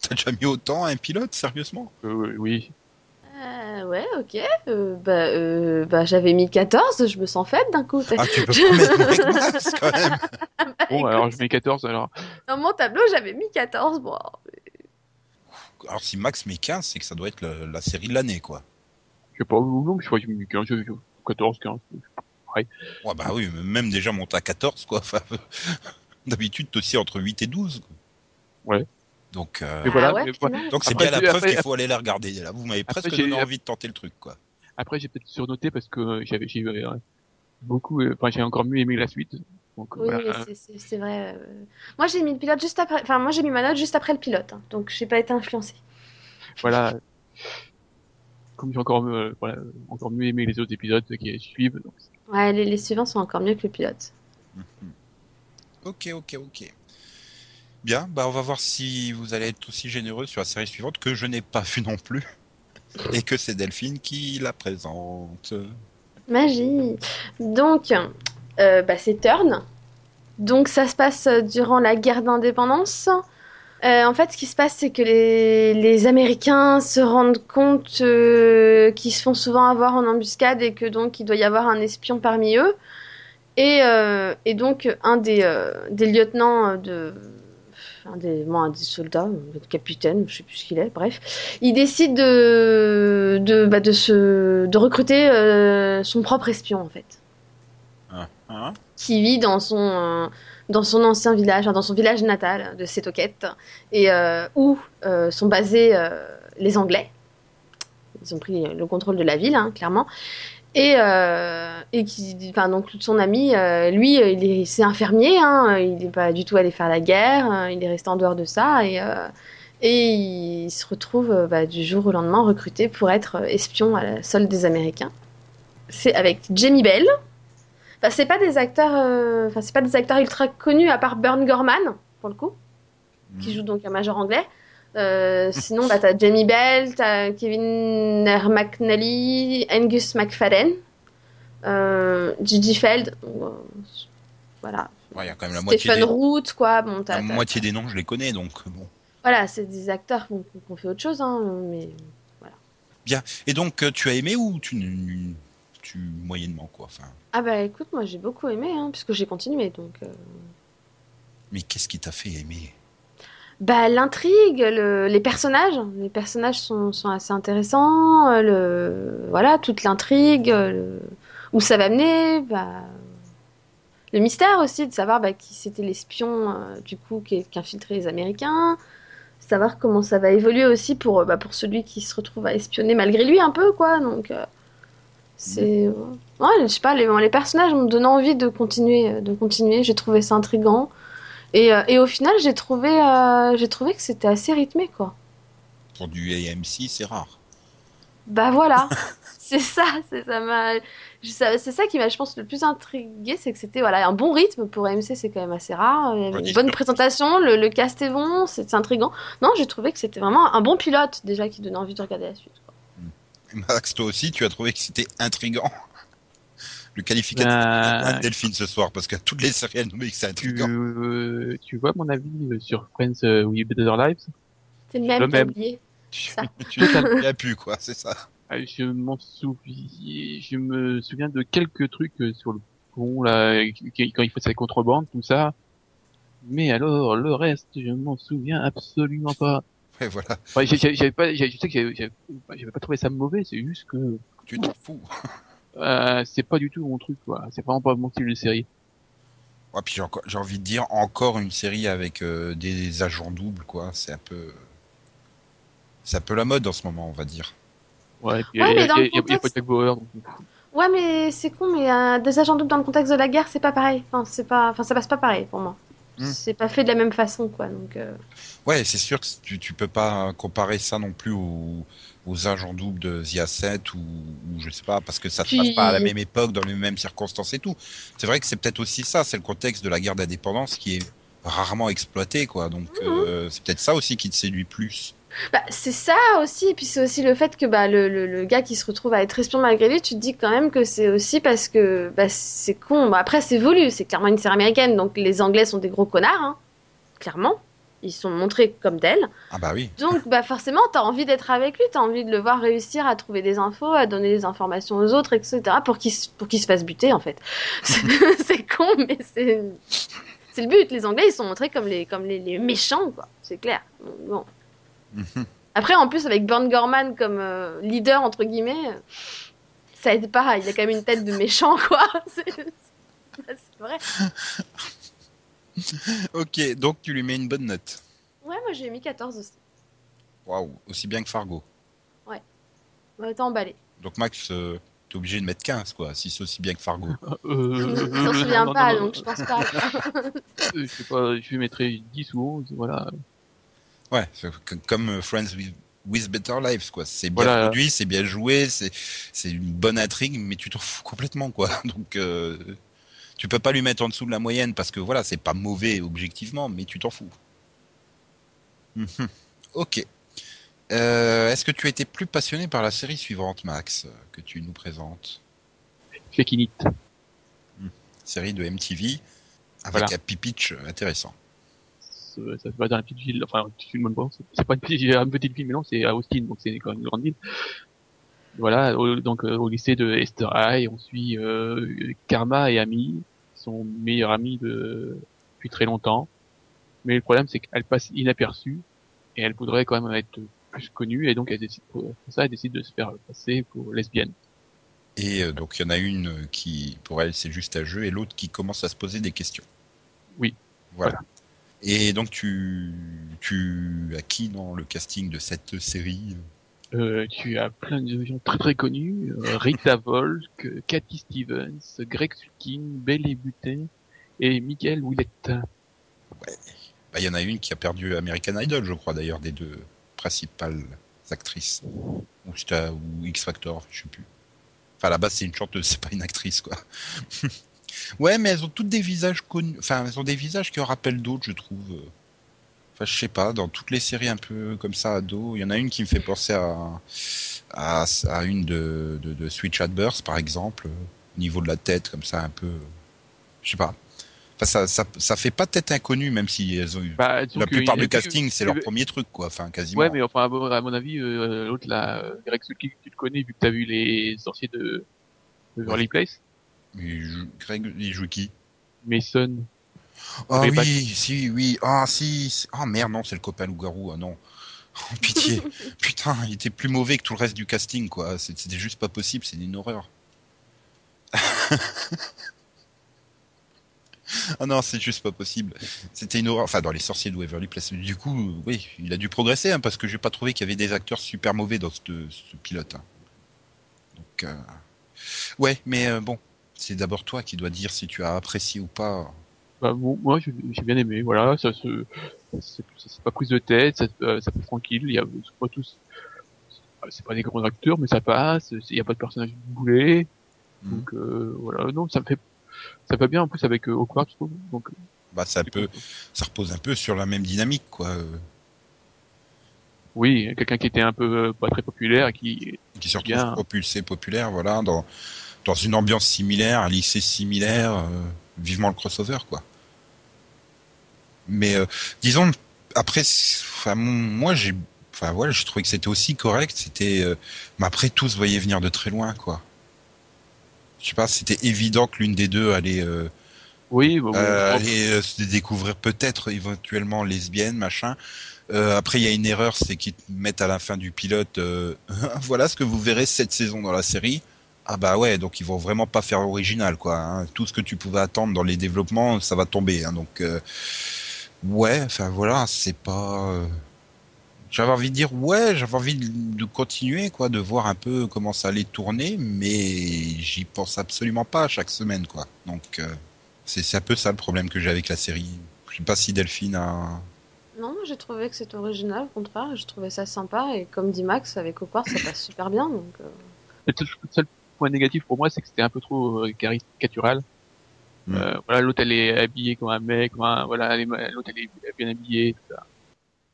S1: t'as déjà mis autant à un pilote, sérieusement?
S3: Euh, oui.
S2: Euh, ouais, ok. Euh, bah, euh, bah j'avais mis 14, je me sens faible d'un coup.
S1: Ah, tu peux pas mettre Max, quand même.
S3: Bon, alors je mets 14 alors.
S2: Dans mon tableau, j'avais mis 14. Bon,
S1: Alors si Max met 15, c'est que ça doit être le- la série de l'année, quoi.
S3: Je sais pas, non, je crois que j'ai mis 15, j'ai mis 14, 15.
S1: Ouais, bah oui, même déjà monté à 14, quoi. Enfin, D'habitude, t'es aussi entre 8 et 12. quoi.
S3: Ouais.
S1: Donc, euh,
S3: voilà,
S2: ah ouais,
S1: donc c'est bien la preuve qu'il faut aller la regarder. Là, vous m'avez presque
S3: j'ai-
S1: donné envie de tenter le truc, quoi.
S3: Après, j'ai peut-être surnoté parce que euh, j'avais, j'ai euh, beaucoup, enfin, j'ai encore mieux aimé la suite. Donc,
S2: Oui,
S3: voilà.
S2: c'est- vrai. Moi, j'ai mis le pilote juste après. Enfin, moi, j'ai mis ma note juste après le pilote. hein. donc, j'ai pas été influencée.
S3: voilà. Comme j'ai encore, euh, voilà, encore mieux aimé les autres épisodes qui suivent. Donc,
S2: Ouais, les, les suivants sont encore mieux que le pilote.
S1: Ok, ok, ok. Bien, bah on va voir si vous allez être aussi généreux sur la série suivante que je n'ai pas vue non plus. Et que c'est Delphine qui la présente.
S2: Magie. Donc, euh, bah, c'est Turn. Donc, ça se passe durant la guerre d'indépendance. Euh, en fait, ce qui se passe, c'est que les, Américains se rendent compte euh, qu'ils se font souvent avoir en embuscade et que donc il doit y avoir un espion parmi eux. Et, donc, un des lieutenants de. Un des, bon, un des soldats, un capitaine, je sais plus ce qu'il est, bref, il décide de, de, bah, de, se, de recruter euh, son propre espion en fait,
S1: Hein, hein
S2: qui vit dans son, euh, dans son ancien village, dans son village natal de Setoket, et euh, où sont basés les Anglais. Ils ont pris le contrôle de la ville, hein, clairement. Et, euh, et qui, enfin, donc son ami, euh, lui, il est, c'est un fermier, hein, il n'est pas du tout allé faire la guerre, euh, il est resté en dehors de ça, et, euh, et il se retrouve euh, bah, du jour au lendemain recruté pour être espion à la solde des Américains. C'est avec Jamie Bell. Enfin, c'est pas des acteurs, euh, enfin, c'est pas des acteurs ultra connus à part Burn Gorman pour le coup, qui joue donc un major anglais. Euh, sinon, bah, t'as Jamie Bell, t'as Kevin. McNally, Angus McFadden, euh, Gigi Feld, voilà.
S1: Ouais, il y a quand même la moitié,
S2: Stephen
S1: des,
S2: Root, quoi. Bon,
S1: la moitié des noms, je les connais, donc bon.
S2: Voilà, c'est des acteurs qui ont fait autre chose, hein, mais
S1: Et donc, euh, tu as aimé ou tu, moyennement, quoi Enfin,
S2: ah bah écoute, moi j'ai beaucoup aimé, hein, puisque j'ai continué, donc. euh,
S1: mais qu'est-ce qui t'a fait aimer?
S2: Bah, l'intrigue, le- les personnages, les personnages sont, sont assez intéressants, euh, le, voilà, toute l'intrigue, euh, où ça va mener, bah, le mystère aussi de savoir bah, qui c'était l'espion, euh, du coup, qui, qui infiltrait les Américains. savoir comment ça va évoluer aussi pour, bah, pour celui qui se retrouve à espionner malgré lui un peu, quoi. Donc, c'est. Ouais, je sais pas, les, les personnages me donnent envie de continuer. De continuer. J'ai trouvé ça intriguant. Et, euh, et au final, j'ai trouvé, euh, j'ai trouvé que c'était assez rythmé, quoi.
S1: Pour du AMC, c'est rare.
S2: Bah voilà, c'est ça, c'est ça m'a, c'est ça qui m'a, je pense, le plus intrigué, c'est que c'était voilà un bon rythme pour AMC, c'est quand même assez rare. Il y avait
S1: Ouais,
S2: une bonne présentation, le, le cast est bon, c'est intriguant. Non, j'ai trouvé que c'était vraiment un bon pilote déjà qui donnait envie de regarder la suite. quoi.
S1: Max, toi aussi, tu as trouvé que c'était intrigant. Le qualificatif
S3: Ben,
S1: de Delphine ce soir, parce qu'à toutes les séries, elle nous que c'est
S3: tu, euh, tu vois mon avis euh, sur Friends euh, with Better Lives?
S2: C'est le même,
S3: Le même.
S2: oublié.
S1: Tu
S2: ça.
S1: tu l'as pu, quoi, c'est ça.
S3: Ah, Je m'en souviens, je me souviens de quelques trucs euh, sur le pont là, quand il faut sa contrebande, tout ça. Mais alors, le reste, je m'en souviens absolument pas.
S1: Ouais, voilà,
S3: Enfin, j'avais pas, je sais que j'avais pas trouvé ça mauvais, c'est juste que
S1: tu t'en fous.
S3: euh, c'est pas du tout mon truc, quoi. C'est vraiment pas mon style de série.
S1: Ouais, puis j'ai envie de dire encore une série avec euh, des agents doubles, quoi. C'est un peu, c'est un peu la mode en ce moment, on va dire.
S3: Ouais, et puis
S2: Ouais,
S3: il y a-
S2: mais contexte-
S3: Bauer, donc,
S2: Ouais, c'est con, mais euh, des agents doubles dans le contexte de la guerre, c'est pas pareil. Enfin, c'est pas, enfin, ça passe pas pareil pour moi.
S1: Hmm.
S2: C'est pas fait de la même façon, quoi. Donc. euh,
S1: Ouais, c'est sûr que tu, tu peux pas comparer ça non plus aux, agents doubles de The Asset ou, ou je sais pas, parce que ça se
S2: Puis-
S1: passe pas à la même époque, dans les mêmes circonstances et tout. C'est vrai que c'est peut-être aussi ça, c'est le contexte de la guerre d'indépendance qui est rarement exploité, quoi. Donc euh, c'est peut-être ça aussi qui te séduit plus.
S2: Bah, c'est ça aussi, et puis c'est aussi le fait que bah, le, le, le gars qui se retrouve à être espion malgré lui, tu te dis quand même que c'est aussi parce que bah, c'est con. Bah, après, c'est voulu, c'est clairement une série américaine, donc les Anglais sont des gros connards, hein, clairement. Ils sont montrés comme tels.
S1: Ah bah oui.
S2: Donc bah, forcément, t'as envie d'être avec lui, t'as envie de le voir réussir à trouver des infos, à donner des informations aux autres, etc., pour qu'il se- pour qu'il se fasse buter, en fait. c'est con, mais c'est c'est le but. Les Anglais, ils sont montrés comme les, comme les, les méchants, quoi. C'est clair. Bon.
S1: Mhm.
S2: Après, en plus, avec Burn Gorman comme euh, leader, entre guillemets, ça aide pas. Il a quand même une tête de méchant, quoi. C'est c'est vrai.
S1: Ok, donc tu lui mets une bonne note.
S2: Ouais, moi j'ai mis 14 aussi.
S1: Waouh, aussi bien que Fargo.
S2: Ouais, t'es emballé.
S1: Donc Max, euh, t'es obligé de mettre 15, quoi, si c'est aussi bien que Fargo.
S3: Euh,
S2: Je m'en souviens
S3: non,
S2: pas,
S3: non, non,
S2: donc je pense pas.
S3: euh, je sais pas, je lui mettrais 10 ou 11, voilà.
S1: Ouais, comme euh, Friends with, with Better Lives, quoi. C'est bien
S3: Voilà.
S1: produit, c'est bien joué, c'est c'est une bonne intrigue, mais tu t'en fous complètement, quoi. Donc, euh, tu peux pas lui mettre en dessous de la moyenne parce que voilà, c'est pas mauvais objectivement, mais tu t'en fous. Mhm. Ok. Euh, Est-ce que tu été plus passionné par la série suivante, Max, que tu nous présentes?
S3: Fake It.
S1: Série de MTV avec
S3: Voilà.
S1: un pipitch intéressant.
S3: Ça se passe dans la petite ville, enfin, une petite ville, pas, c'est- pas une petite, ville- une petite ville, mais non, c'est à Austin, donc c'est quand même une grande ville. Voilà, au, donc euh, au lycée de Esther High, on suit euh, Karma et sont meilleurs amis de, depuis très longtemps. Mais le problème, c'est qu'elle passe inaperçue et elle voudrait quand même être plus connue et donc elle décide pour, pour ça, elle décide de se faire passer pour lesbienne.
S1: Et euh, donc, il y en a une qui, pour elle, c'est juste un jeu, et l'autre qui commence à se poser des questions.
S3: Oui.
S1: Voilà. Et donc, tu, tu as qui dans le casting de cette série?
S3: Euh, tu as plein de gens très très connus, euh, Rita Volk, euh, Cathy Stevens, Greg Sulkin, Belle Butin et Miguel Willett.
S1: Bah, Il y en a une qui a perdu American Idol, je crois, d'ailleurs, des deux principales actrices. Ou, ou X Factor, je sais plus. Enfin, à la base, c'est une chanteuse, c'est pas une actrice, quoi. ouais, mais elles ont toutes des visages connus. Enfin, elles ont des visages qui en rappellent d'autres, je trouve. Enfin, je sais pas, dans toutes les séries un peu comme ça, ado, il y en a une qui me fait penser à, à, à une de, de, de Switch Adburst, par exemple, au niveau de la tête, comme ça, un peu. Je sais pas. Enfin, ça, ça, ça fait pas tête inconnue, même si elles ont eu.
S3: Bah,
S1: La plupart du casting, c'est leur premier truc, quoi. Enfin, quasiment.
S3: Ouais, mais enfin, à mon- avis, euh, l'autre là, Greg Sulkin, tu le connais vu que t'as vu les sorciers de, de Beverly Place.
S1: Il joue- Greg, il joue qui?
S3: Mason.
S1: Ah oui,
S3: pas-
S1: si, oui. Ah si. Ah merde, non, c'est le copain loup-garou. Ah non. Oh, pitié. Putain, il était plus mauvais que tout le reste du casting, quoi. C'était juste pas possible, c'est une horreur. Ah non, c'est juste pas possible. C'était une horreur. Enfin, dans les sorciers de Waverly Place. Du coup, oui, il a dû progresser hein, parce que j'ai pas trouvé qu'il y avait des acteurs super mauvais dans ce, ce pilote. hein. Donc, euh, ouais, mais euh, bon, c'est d'abord toi qui dois dire si tu as apprécié ou pas.
S3: Bah, bon, moi, j'ai bien aimé. Voilà, ça se, c'est pas prise de tête, ça, euh, ça passe tranquille. Il y a, c'est pas tous, c'est pas des grands acteurs, mais ça passe. Il y a pas de personnage boulet.
S1: Mhm.
S3: Donc euh, voilà, non, ça me fait, ça va bien en plus avec euh, je trouve. Donc
S1: Bah, ça peut,
S3: cool.
S1: ça repose un peu sur la même dynamique, quoi. euh,
S3: Oui, quelqu'un qui était un peu pas très populaire et qui,
S1: qui se retrouve
S3: Bien.
S1: propulsé, populaire, voilà, dans dans une ambiance similaire, un lycée similaire, euh, vivement le crossover, quoi. Mais euh, disons, après, enfin, moi j'ai, enfin voilà, j'ai trouvé que c'était aussi correct. C'était, euh, mais après tout se voyait venir de très loin, quoi. Je sais pas, c'était évident que l'une des deux allait, euh,
S3: oui,
S1: euh,
S3: bon,
S1: euh, se découvrir peut-être éventuellement lesbienne, machin. Euh, après, il y a une erreur, c'est qu'ils te mettent à la fin du pilote, voilà ce que vous verrez cette saison dans la série. Ah bah ouais, donc ils vont vraiment pas faire original, quoi. hein. Tout ce que tu pouvais attendre dans les développements, ça va tomber. hein. Donc ouais, enfin voilà, c'est pas. euh, J'avais envie de dire ouais, j'avais envie de de continuer, quoi, de voir un peu comment ça allait tourner, mais j'y pense absolument pas chaque semaine, quoi. Donc euh, c'est c'est un peu ça le problème que j'ai avec la série. Je sais pas si Delphine a.
S2: Non, j'ai trouvé que c'était original, au contraire, j'ai trouvé ça sympa, et comme dit Max, avec Hawkwood, ça passe super bien, donc... euh,
S3: Le seul, le seul point négatif pour moi, c'est que c'était un peu trop euh, caricatural.
S1: Mm.
S3: Euh, voilà, l'autre elle est habillée comme un mec, comme un- voilà, l'autre elle est bien habillée, tout ça.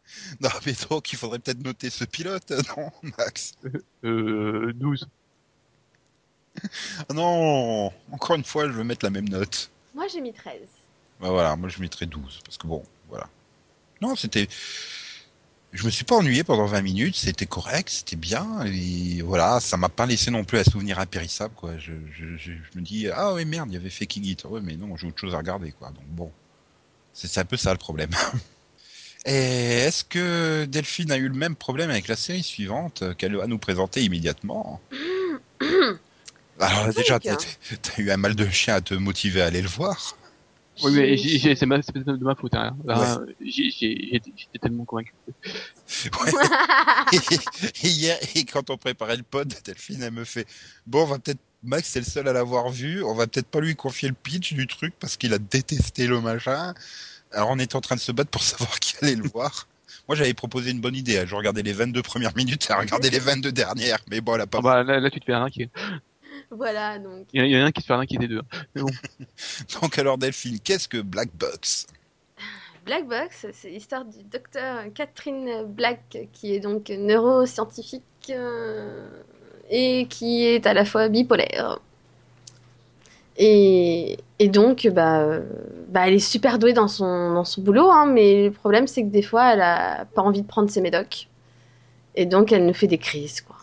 S1: Non, mais donc il faudrait peut-être noter ce pilote, non, Max?
S3: Euh, 12.
S1: Ah Non, encore une fois, je veux mettre la même note.
S2: Moi j'ai mis 13.
S1: Bah voilà, moi je mettrais 12 parce que bon, voilà. Non, c'était je me suis pas ennuyé pendant 20 minutes, c'était correct, c'était bien et voilà, ça m'a pas laissé non plus un souvenir impérissable quoi. Je, je, je, je me dis ah oui merde, il y avait Fake It. Ouais, mais non, j'ai autre chose à regarder quoi. Donc bon. C'est un peu ça le problème. Et est-ce que Delphine a eu le même problème avec la série suivante qu'elle va nous présenter immédiatement? Alors déjà, t'as eu un mal de chien à te motiver à aller le voir.
S3: Oui, mais c'est ma- de ma faute. Hein. Là, J'étais tellement convaincu.
S1: Ouais. et, hier, et quand on préparait le pod, Delphine, elle me fait Bon, on va peut-être. Max, c'est le seul à l'avoir vu. On va peut-être pas lui confier le pitch du truc parce qu'il a détesté le machin. Alors, on était en train de se battre pour savoir qui allait le voir. Moi, j'avais proposé une bonne idée. hein. Je regardais les 22 premières minutes et elle regardait les 22 dernières. Mais bon, elle a pas.
S3: Ah bah, là, là, tu te fais un qui
S2: Voilà, donc...
S3: Il y, en a- il y en a un qui se fait un qui des deux.
S1: Donc, alors, Delphine, qu'est-ce que Black Box?
S2: Black Box, c'est l'histoire du docteur Catherine Black, qui est donc neuroscientifique euh, et qui est à la fois bipolaire. Et, et donc, bah, euh, bah, elle est super douée dans son, dans son boulot, hein, mais le problème, c'est que des fois, elle a pas envie de prendre ses médocs. Et donc, elle nous fait des crises, quoi.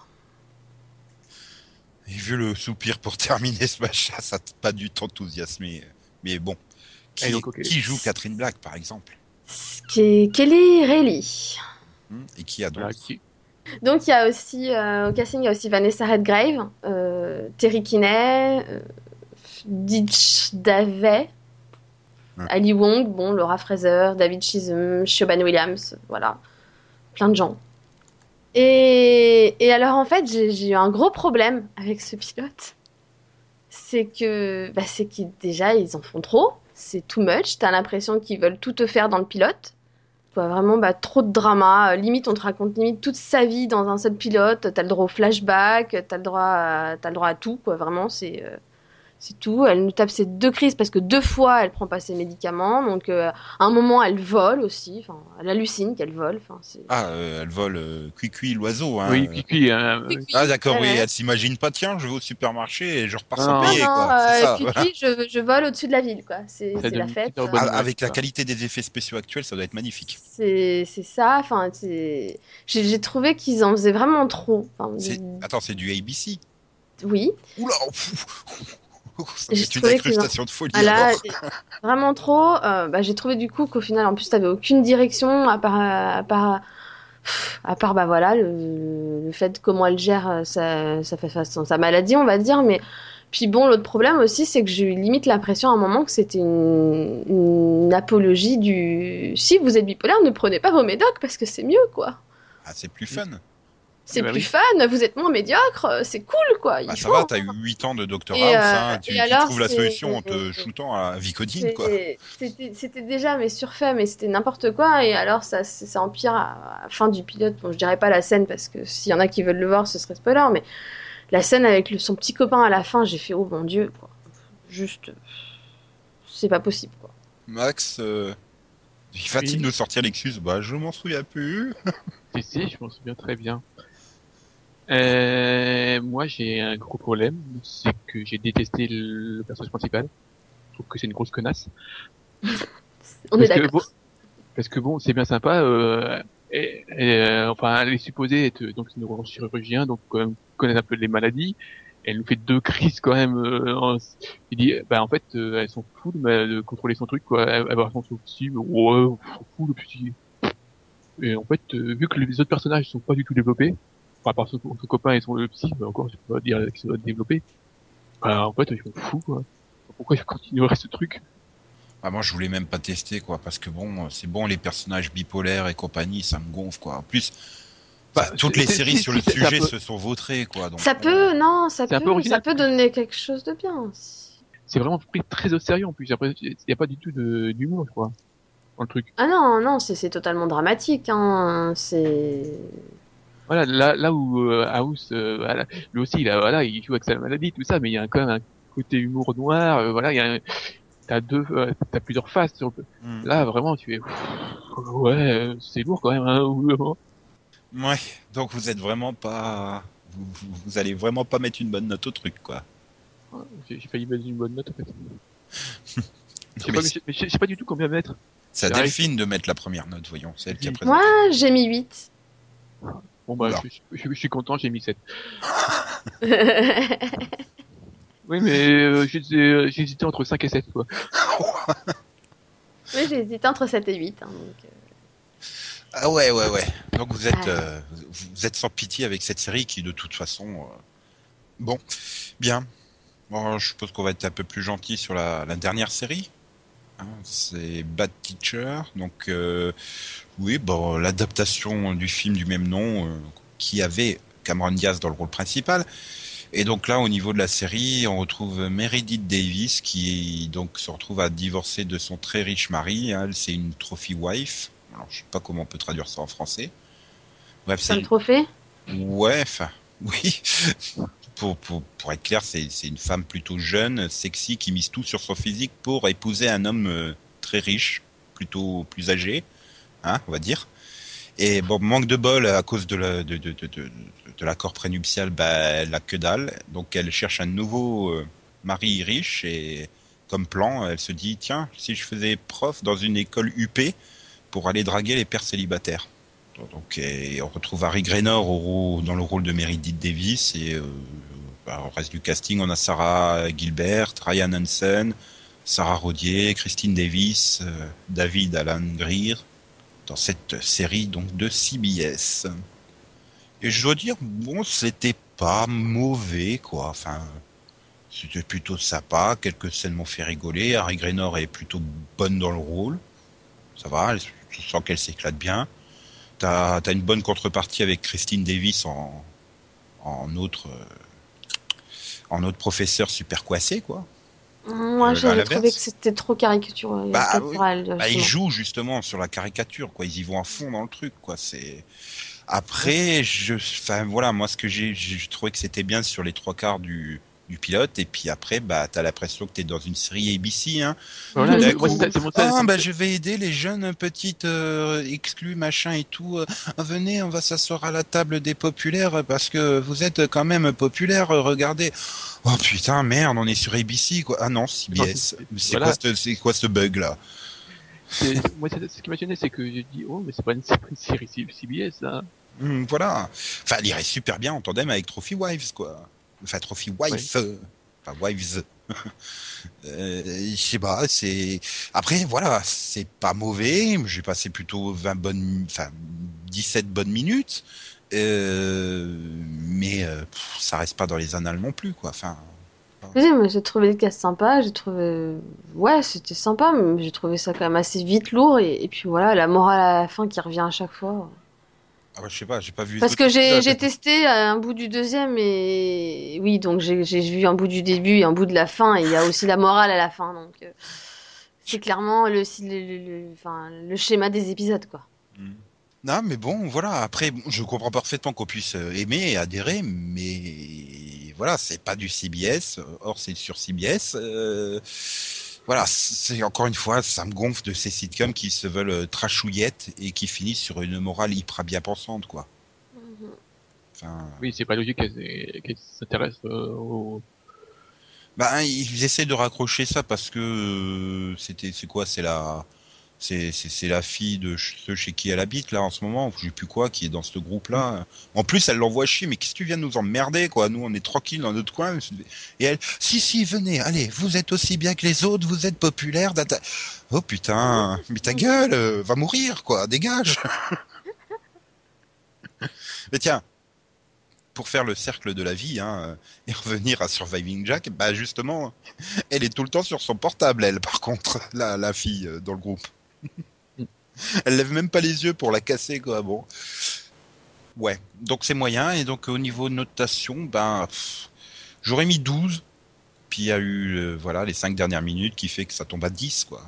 S1: Et vu le soupir pour terminer ce machin, ça t'a pas dû t'enthousiasmer. Mais bon. Qui,
S3: donc,
S1: joue Catherine Black, par exemple
S2: Qui est Kelly Reilly.
S1: Hmm Et qui a donc
S3: Voilà, qui-
S2: Donc il y a aussi euh, au casting il y a aussi Vanessa Redgrave, euh, Terry Kinney, euh, Ditch Davey,
S1: Ouais.
S2: Ali Wong, bon Laura Fraser, David Chisholm, Siobhan Williams, voilà, plein de gens. Et, alors en fait j'ai eu un gros problème avec ce pilote, c'est que bah, c'est déjà ils en font trop, c'est too much, t'as l'impression qu'ils veulent tout te faire dans le pilote. Quoi, vraiment bah, trop de drama. Euh, limite, on te raconte limite toute sa vie dans un seul pilote. T'as le droit au flashback, t'as le droit à, le droit à tout. Quoi. Vraiment, c'est euh, c'est tout. Elle nous tape ses deux crises parce que deux fois, elle prend pas ses médicaments. Donc, euh, à un moment, elle vole aussi. Enfin, elle hallucine qu'elle vole. Enfin, c'est...
S1: Ah, euh, elle vole euh, Cuicui l'oiseau. Hein.
S3: Oui,
S2: Oui, oui,
S1: Ah d'accord, oui,
S2: ouais.
S1: elle s'imagine pas, tiens, je vais au supermarché et je repars
S3: Non,
S1: sans
S3: non,
S1: payer,
S2: non,
S1: quoi.
S2: euh,
S1: ça, voilà.
S2: puis, je, je vole au-dessus de la ville, quoi. C'est, la fête. euh,
S1: Ah, Avec la qualité des effets spéciaux actuels, ça doit être magnifique.
S2: C'est, c'est ça. Enfin, c'est... J'ai, j'ai trouvé qu'ils en faisaient vraiment trop. Enfin,
S1: C'est... Attends, c'est du ABC.
S2: Oui.
S1: Oula une incrustation de folie.
S2: Voilà,
S1: alors.
S2: vraiment trop. Euh, bah, j'ai trouvé du coup qu'au final, en plus, t'avais aucune direction à part, à part, à part bah voilà, le, le fait comment elle gère euh, sa, sa, sa, sa maladie, on va dire. Mais Puis bon, l'autre problème aussi, c'est que j'ai eu limite l'impression à un moment que c'était une... une apologie du. Si vous êtes bipolaire, ne prenez pas vos médocs parce que c'est mieux, quoi.
S1: Ah, c'est plus fun.
S2: C'est
S3: bah
S2: plus
S3: oui.
S2: fun, vous êtes moins médiocre, euh, c'est cool, quoi. Il
S1: Bah, ça
S2: faut.
S1: va, t'as eu 8 ans de Dr
S2: Et,
S1: House,
S2: euh,
S1: tu,
S2: et
S1: tu
S2: alors,
S1: trouves la solution en te shootant à Vicodine, quoi.
S2: C'était déjà mais surfait, mais c'était n'importe quoi. Et alors ça, ça empire à, à la fin du pilote. Bon, je dirais pas la scène parce que s'il y en a qui veulent le voir, ce serait spoiler. Mais la scène avec le- son petit copain à la fin, j'ai fait oh mon dieu, quoi. Juste, c'est pas possible, quoi.
S1: Max, euh, va-t-il
S3: Oui.
S1: nous sortir l'excuse Bah, je m'en souviens plus.
S3: Si, si, je m'en souviens très bien. Euh, moi, j'ai un gros problème, c'est que j'ai détesté le personnage principal. Je trouve que c'est une grosse connasse.
S2: On est
S3: Parce que
S2: d'accord.
S3: bon- parce que bon, c'est bien sympa. Euh, et, et, euh, enfin, elle est supposée être donc une neurochirurgien, donc quand même connaître un peu les maladies. Elle nous fait deux crises quand même. Euh, en- il dit, bah en fait, euh, elles sont fous de, de contrôler son truc, quoi. Va son mais ouais, fout le psy. Et en fait, euh, vu que les autres personnages sont pas du tout développés, enfin, à part son, son copain et son le psy, mais encore, je peux pas dire qu'ils sont développés. Bah, en fait, ils sont fous, quoi. Pourquoi ils continueraient ce truc?
S1: Ah, moi, je voulais même pas tester, quoi, parce que bon, c'est bon, les personnages bipolaires et compagnie, ça me gonfle, quoi. En plus,
S3: Bah,
S1: toutes les séries sur le sujet
S3: peu-
S1: se sont vautrées, quoi. Donc,
S2: Ça
S1: bon,
S2: peut, non, ça peut,
S3: original.
S2: ça peut donner quelque chose de bien.
S3: C'est vraiment pris très au sérieux en plus. Après, il y a pas du tout d'humour, quoi, dans le truc.
S2: Ah non, non, c'est c'est totalement dramatique. Hein. C'est
S3: Voilà, là, là où euh, House, euh, voilà, lui aussi, il a, voilà, il joue avec sa maladie, tout ça, mais il y a quand même un côté humour noir. euh, voilà, il y a, t'as deux, euh, t'as plusieurs faces. Sur le...
S1: hmm.
S3: Là, vraiment, tu es, ouais, c'est lourd quand même. Hein, ou- ou-
S1: Ouais, donc vous êtes vraiment pas. Vous, vous- vous allez vraiment pas mettre une bonne note au truc, quoi.
S3: J'ai j'ai failli mettre une bonne note en fait. Je sais pas, mais je- sais- pas du tout combien mettre.
S1: C'est à
S3: J'arrive.
S1: Delphine de mettre la première note, voyons. C'est elle qui a présenté.
S2: moi, j'ai mis 8.
S3: Bon bah, je, je- je- je suis content, j'ai mis 7. Oui, mais euh, j'ai euh, entre 5 et 7 quoi.
S2: Oui, j'ai hésité entre 7 et 8. hein, donc, euh.
S1: Ah ouais, ouais, ouais. Donc vous êtes,
S2: Ouais.
S1: euh, vous êtes sans pitié avec cette série qui, de toute façon, euh, bon, bien. Bon, je suppose qu'on va être un peu plus gentil sur la, la dernière série. Hein, c'est Bad Teacher. Donc, euh, oui, bon, l'adaptation du film du même nom, euh, qui avait Cameron Diaz dans le rôle principal. Et donc là, au niveau de la série, on retrouve Meredith Davis qui donc se retrouve à divorcer de son très riche mari. Elle, c'est une trophy wife. Alors, je sais pas comment on peut traduire ça en français. Bref,
S2: c'est un trophée?
S1: Ouais, enfin, oui. Pour, pour, être clair, c'est une femme plutôt jeune, sexy, qui mise tout sur son physique pour épouser un homme euh, très riche, plutôt plus âgé, hein, on va dire. Et bon, manque de bol à cause de la- de, de, l'accord prénuptial, bah, elle a que dalle. Donc elle cherche un nouveau euh, mari riche et comme plan, elle se dit, tiens, si je faisais prof dans une école UP pour aller draguer les pères célibataires. Donc, on retrouve Harry Graynor au dans le rôle de Meredith Davis et euh, bah, au reste du casting, on a Sarah Gilbert, Ryan Hansen, Sarah Rodier, Christine Davis, euh, David Alan Greer dans cette série donc de CBS. Et je dois dire, bon, c'était pas mauvais quoi. Enfin, c'était plutôt sympa. Quelques scènes m'ont fait rigoler. Harry Graynor est plutôt bonne dans le rôle. Ça va, elle- je sens qu'elle s'éclate bien. T'as as une bonne contrepartie avec Christine Davis en, en autre euh, en autre professeur super coiffé quoi.
S2: Moi,
S1: Euh,
S2: j'avais trouvé que c'était trop caricatural.
S1: Bah, Bah, ils
S2: justement.
S1: jouent justement sur la caricature, quoi. Ils y vont à fond dans le truc, quoi. C'est après, je, enfin voilà, moi ce que j'ai, j'ai trouvé que c'était bien sur les trois quarts du, du pilote, et puis après, bah t'as l'impression que t'es dans une série ABC, hein.
S3: Voilà, c'est mon
S1: Ah, bah je vais aider les jeunes petites euh, exclus, machin et tout. Euh, venez, on va s'asseoir à la table des populaires parce que vous êtes quand même populaires. euh, Regardez. Oh putain, merde, on est sur ABC quoi. Ah non, CBS. C'est
S3: Voilà.
S1: quoi ce, c'est quoi ce bug là?
S3: Moi, ce qui m'a gêné, c'est que j'ai dit, oh, mais c'est pas une, c'est pas une série CBS, ça.
S1: Hmm, voilà. Enfin, elle irait super bien en tandem avec Trophy Wives, quoi. Enfin, Trophy Wife. euh, Enfin, Wives. Euh, je sais pas, c'est. Après, voilà, c'est pas mauvais. J'ai passé plutôt 20 bonnes. Enfin, 17 bonnes minutes. Euh, mais euh, pff, ça reste pas dans les annales non plus, quoi. Enfin.
S2: Oui, j'ai trouvé le cast sympa, j'ai trouvé. Ouais, c'était sympa, mais j'ai trouvé ça quand même assez vite lourd. Et, et puis voilà, la morale à la fin qui revient à chaque fois.
S1: Ah bah, je sais pas, j'ai pas vu.
S2: Parce que j'ai testé un bout du deuxième et. Oui, donc j'ai vu un bout du début et un bout de la fin, et il y a aussi la morale à la fin. Donc euh, c'est clairement le, le, le, le- enfin, le schéma des épisodes, quoi.
S1: Mm. Non, mais bon, voilà. Après, je comprends parfaitement qu'on puisse euh, aimer et adhérer, mais voilà, c'est pas du CBS. Or, c'est sur CBS. euh, Voilà, c'est encore une fois, ça me gonfle de ces sitcoms qui se veulent euh, trashouillettes et qui finissent sur une morale hyper bien pensante, quoi. Enfin,
S3: Oui, c'est pas logique qu'elle qu'elle s'intéresse euh, au.
S1: bah, ils essaient de raccrocher ça parce que euh, c'était, c'est quoi, c'est la, c'est, la fille de ceux chez qui elle habite là en ce moment, je sais plus quoi, qui est dans ce groupe-là. En plus, elle l'envoie chier, mais qu'est-ce que tu viens de nous emmerder, quoi? Nous, on est tranquille dans notre coin. Et elle, si, si, venez, allez, vous êtes aussi bien que les autres, vous êtes populaire. Oh putain, mais ta gueule, euh, va mourir, quoi, dégage. mais tiens, pour faire le cercle de la vie hein, euh, et revenir à Surviving Jack, bah justement, elle est tout le temps sur son portable, elle, par contre, la, la fille euh, dans le groupe. elle lève même pas les yeux pour la casser, quoi. Bon. Ouais, donc c'est moyen. Et donc au niveau notation, ben, j'aurais mis 12. Puis il y a eu euh, voilà les 5 dernières minutes qui fait que ça tombe à 10, quoi.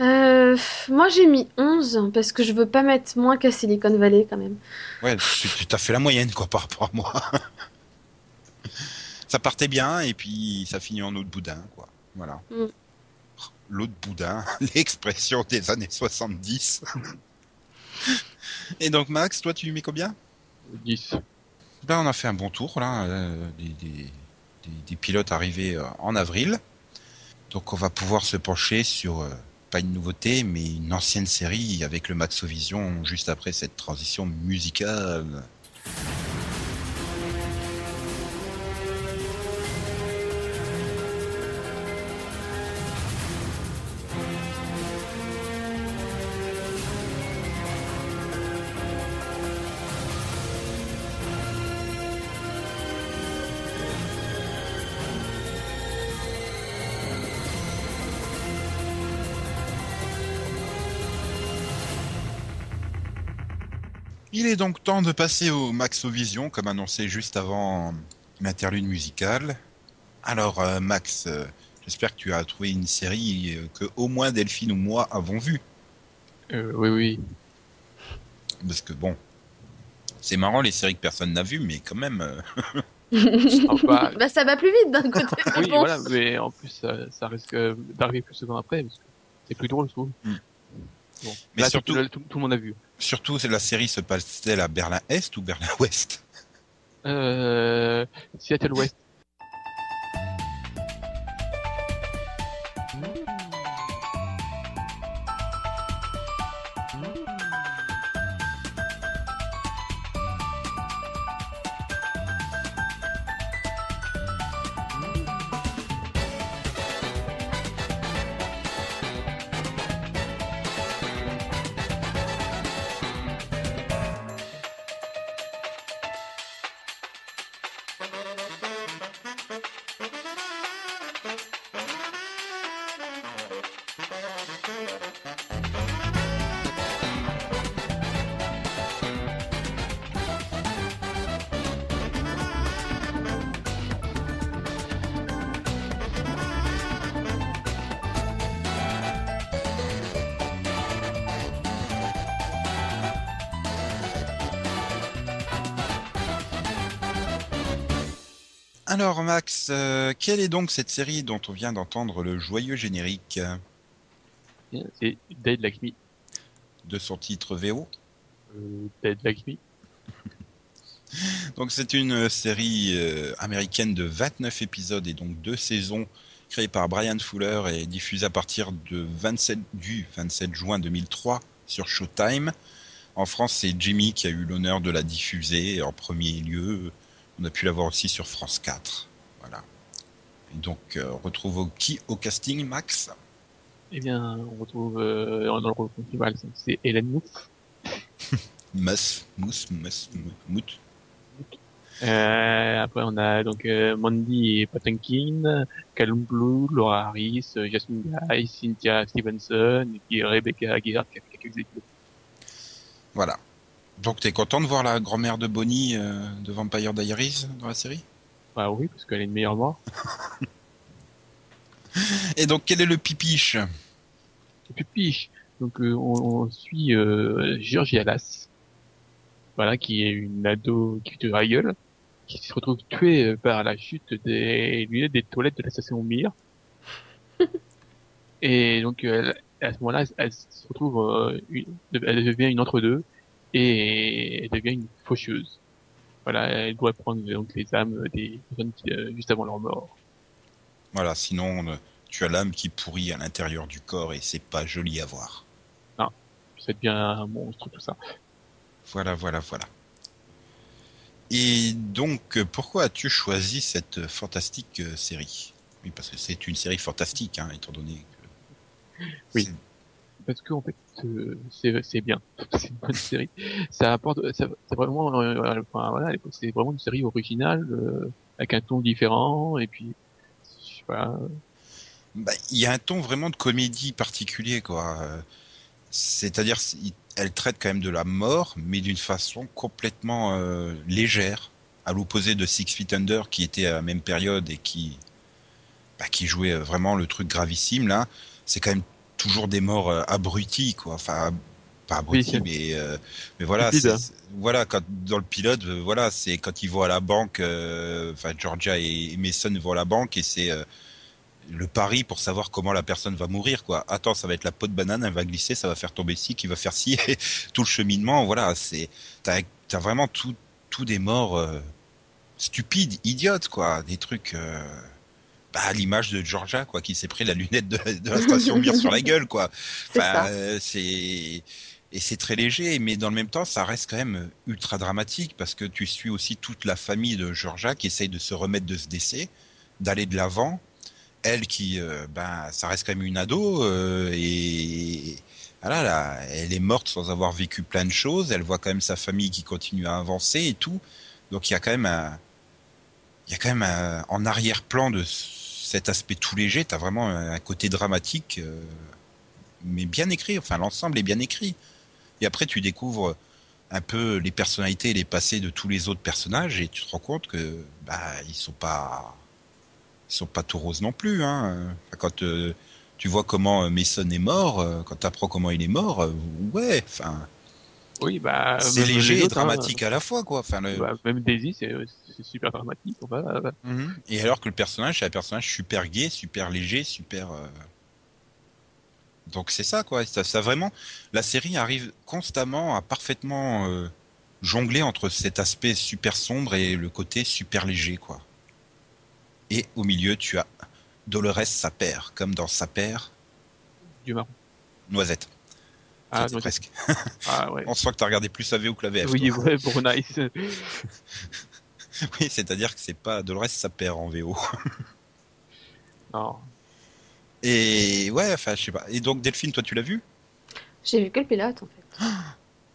S2: Euh, moi j'ai mis 11 parce que je veux pas mettre moins qu'à Silicon Valley quand même.
S1: Ouais, tu t'as fait la moyenne, quoi, par rapport à moi. ça partait bien et puis ça finit en autre boudin, quoi. Voilà.
S2: Mm.
S1: L'autre boudin, l'expression des années 70. et donc Max, toi tu lui mets combien?
S3: 10.
S1: Ben, on a fait un bon tour là, euh, des, des- des- des pilotes arrivés euh, en avril. Donc on va pouvoir se pencher sur euh, pas une nouveauté, mais une ancienne série avec le Maxovision juste après cette transition musicale. Donc temps de passer au Maxovision, comme annoncé juste avant l'interlude musicale. Alors euh, Max, euh, j'espère que tu as trouvé une série euh, que au moins Delphine ou moi avons vue.
S3: Euh, oui, oui.
S1: Parce que bon, c'est marrant les séries que personne n'a vues, mais quand même... euh,
S3: bah,
S2: ça va plus vite d'un côté. mais
S3: oui,
S2: bon.
S3: voilà, mais en plus, ça, ça risque d'arriver plus souvent après, parce que c'est plus drôle, je trouve.
S1: Mm.
S3: Bon.
S1: Mais
S3: Là,
S1: surtout-
S3: tout, tout, tout le monde a vu.
S1: Surtout, la série se passe-t-elle à Berlin-Est ou Berlin-Ouest?
S3: Euh, Seattle
S1: Alors Max, euh, quelle est donc cette série dont on vient d'entendre le joyeux générique?
S3: C'est Dead Like Me.
S1: de son titre VO
S3: Euh, Dead Like Me.
S1: Donc c'est une série euh, américaine de 29 épisodes et donc deux saisons créée par Brian Fuller et diffusée à partir de 27 du 27 juin 2003 sur Showtime. En France, c'est Jimmy qui a eu l'honneur de la diffuser en premier lieu. On a pu la voir aussi sur France 4. Voilà. Et donc euh, on retrouve qui au casting Max?
S3: Eh bien, on retrouve euh, dans le rôle principal, c'est Hélène Mouf.
S1: Mus, Mousse, Mus, Mout.
S3: Euh, après, on a donc euh, Mandy et Patinkin, Callum Blue, Laura Harris, euh, Jasmine Guy, Cynthia Stevenson, et puis Rebecca Aguirre qui a quelques épisodes.
S1: Voilà. Donc t'es content de voir la grand-mère de Bonnie euh, de Vampire Diaries dans la série?
S3: Bah oui, parce qu'elle est une meilleure mort.
S1: Et donc quel est le pipiche?
S3: Et puis Piche. Donc euh, on, on suit euh, Georgia Lass, voilà, qui est une ado qui de la gueule, qui se retrouve tuée euh, par la chute des lunettes des toilettes de la station Mir. Et donc euh, elle- à ce moment-là, elle, elle se retrouve, euh, une- elle devient une entre-deux et elle devient une faucheuse. Voilà, elle doit prendre donc les âmes des personnes qui, euh, juste avant leur mort.
S1: Voilà, sinon euh, tu as l'âme qui pourrit à l'intérieur du corps et c'est pas joli à voir.
S3: Ça devient un monstre, tout ça.
S1: Voilà, voilà, voilà. Et donc, pourquoi as-tu choisi cette fantastique euh, série? Oui, parce que c'est une série fantastique, hein, étant donné que...
S3: Oui. Parce que en fait euh, c'est bien c'est une bonne série ça apporte c'est vraiment euh, enfin, voilà c'est vraiment une série originale euh, avec un ton différent et puis
S1: Bah, il y a un ton vraiment de comédie particulier, quoi. Euh, C'est-à-dire, elle traite quand même de la mort, mais d'une façon complètement euh, légère, à l'opposé de Six Feet Under, qui était à la même période et qui, bah, qui jouait euh, vraiment le truc gravissime. Là, c'est quand même toujours des morts euh, abrutis, quoi. Enfin, pas abrutis,
S3: Oui.
S1: mais euh, mais voilà,
S3: hein.
S1: voilà, quand dans le pilote, euh, voilà, c'est quand ils vont à la banque, euh, enfin Georgia et, Mason vont à la banque et c'est euh, le pari pour savoir comment la personne va mourir quoi. Attends, ça va être la peau de banane, elle va glisser, ça va faire tomber ci, qui va faire ci, et tout le cheminement, voilà, c'est t'as as vraiment tout tout des morts euh, stupides, idiotes quoi, des trucs euh, bah, à l'image de Georgia quoi, qui s'est pris la lunette de, de la station Mir sur la gueule quoi. Enfin, euh, c'est et c'est très léger, mais dans le même temps, ça reste quand même ultra dramatique parce que tu suis aussi toute la famille de Georgia qui essaye de se remettre de ce décès, d'aller de l'avant. Elle qui, euh, ben, ça reste quand même une ado euh, et voilà, là, elle est morte sans avoir vécu plein de choses. Elle voit quand même sa famille qui continue à avancer et tout. Donc il y a quand même un, il y a quand même un- en arrière-plan de cet aspect tout léger, t'as vraiment un côté dramatique. euh, mais bien écrit. Enfin, l'ensemble est bien écrit. Et après, tu découvres un peu les personnalités et les passés de tous les autres personnages et tu te rends compte que bah ils sont pas ils sont pas tout roses non plus. Hein. Quand euh, tu vois comment Mason est mort, euh, quand tu apprends comment il est mort, ouais, enfin
S3: oui bah
S1: c'est léger et
S3: hein,
S1: dramatique à la fois quoi. Enfin, le-
S3: bah, même Daisy c'est super dramatique enfin, bah,
S1: Mhm. Et alors que le personnage, c'est un personnage super gai, super léger, super. euh, Donc c'est ça quoi. Ça, ça vraiment, la série arrive constamment à parfaitement euh, jongler entre cet aspect super sombre et le côté super léger quoi. Et au milieu, tu as Dolores sa père, comme dans sa père,
S3: du marron
S1: Noisette.
S3: Ah,
S1: presque.
S3: ah ouais
S1: On sent que t'as regardé plus la VO que la VF.
S3: oui ouais pour Nice
S1: oui, c'est-à-dire que c'est pas Dolores sa père en VO.
S3: non
S1: Et ouais, enfin je sais pas. Et donc Delphine, toi tu l'as vu?
S2: J'ai vu que le pilote en fait.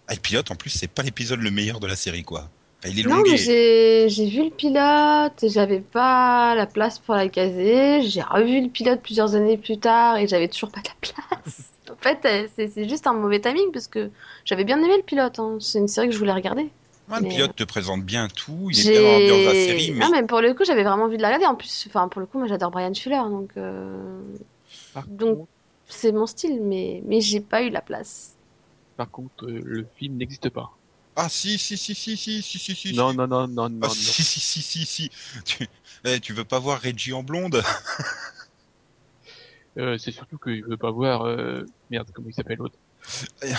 S1: Ah, le pilote, en plus, c'est pas l'épisode le meilleur de la série, quoi. Enfin, il est
S2: Non, mais j'ai j'ai vu le pilote, et j'avais pas la place pour la caser. J'ai revu le pilote plusieurs années plus tard et j'avais toujours pas de la place. En fait, euh, c'est juste un mauvais timing parce que j'avais bien aimé le pilote. hein. C'est une série que je voulais regarder.
S1: Ouais, le
S2: mais,
S1: pilote te présente bien tout, il est bien dans la série, mais
S2: Ah, mais pour le coup, j'avais vraiment envie de la regarder. En plus, enfin, pour le coup, moi j'adore Brian Fuller, donc euh, Donc-
S3: contre
S2: c'est mon style, mais, mais j'ai pas eu la place.
S3: par contre euh, le film n'existe pas
S1: ah si si si si si si si si.
S3: non
S1: si.
S3: non non non non
S1: Ah,
S3: non
S1: si si si si si. Tu... Eh, tu veux pas voir Reggie en blonde
S3: Euh, c'est surtout que je veux pas voir euh, merde comment il s'appelle l'autre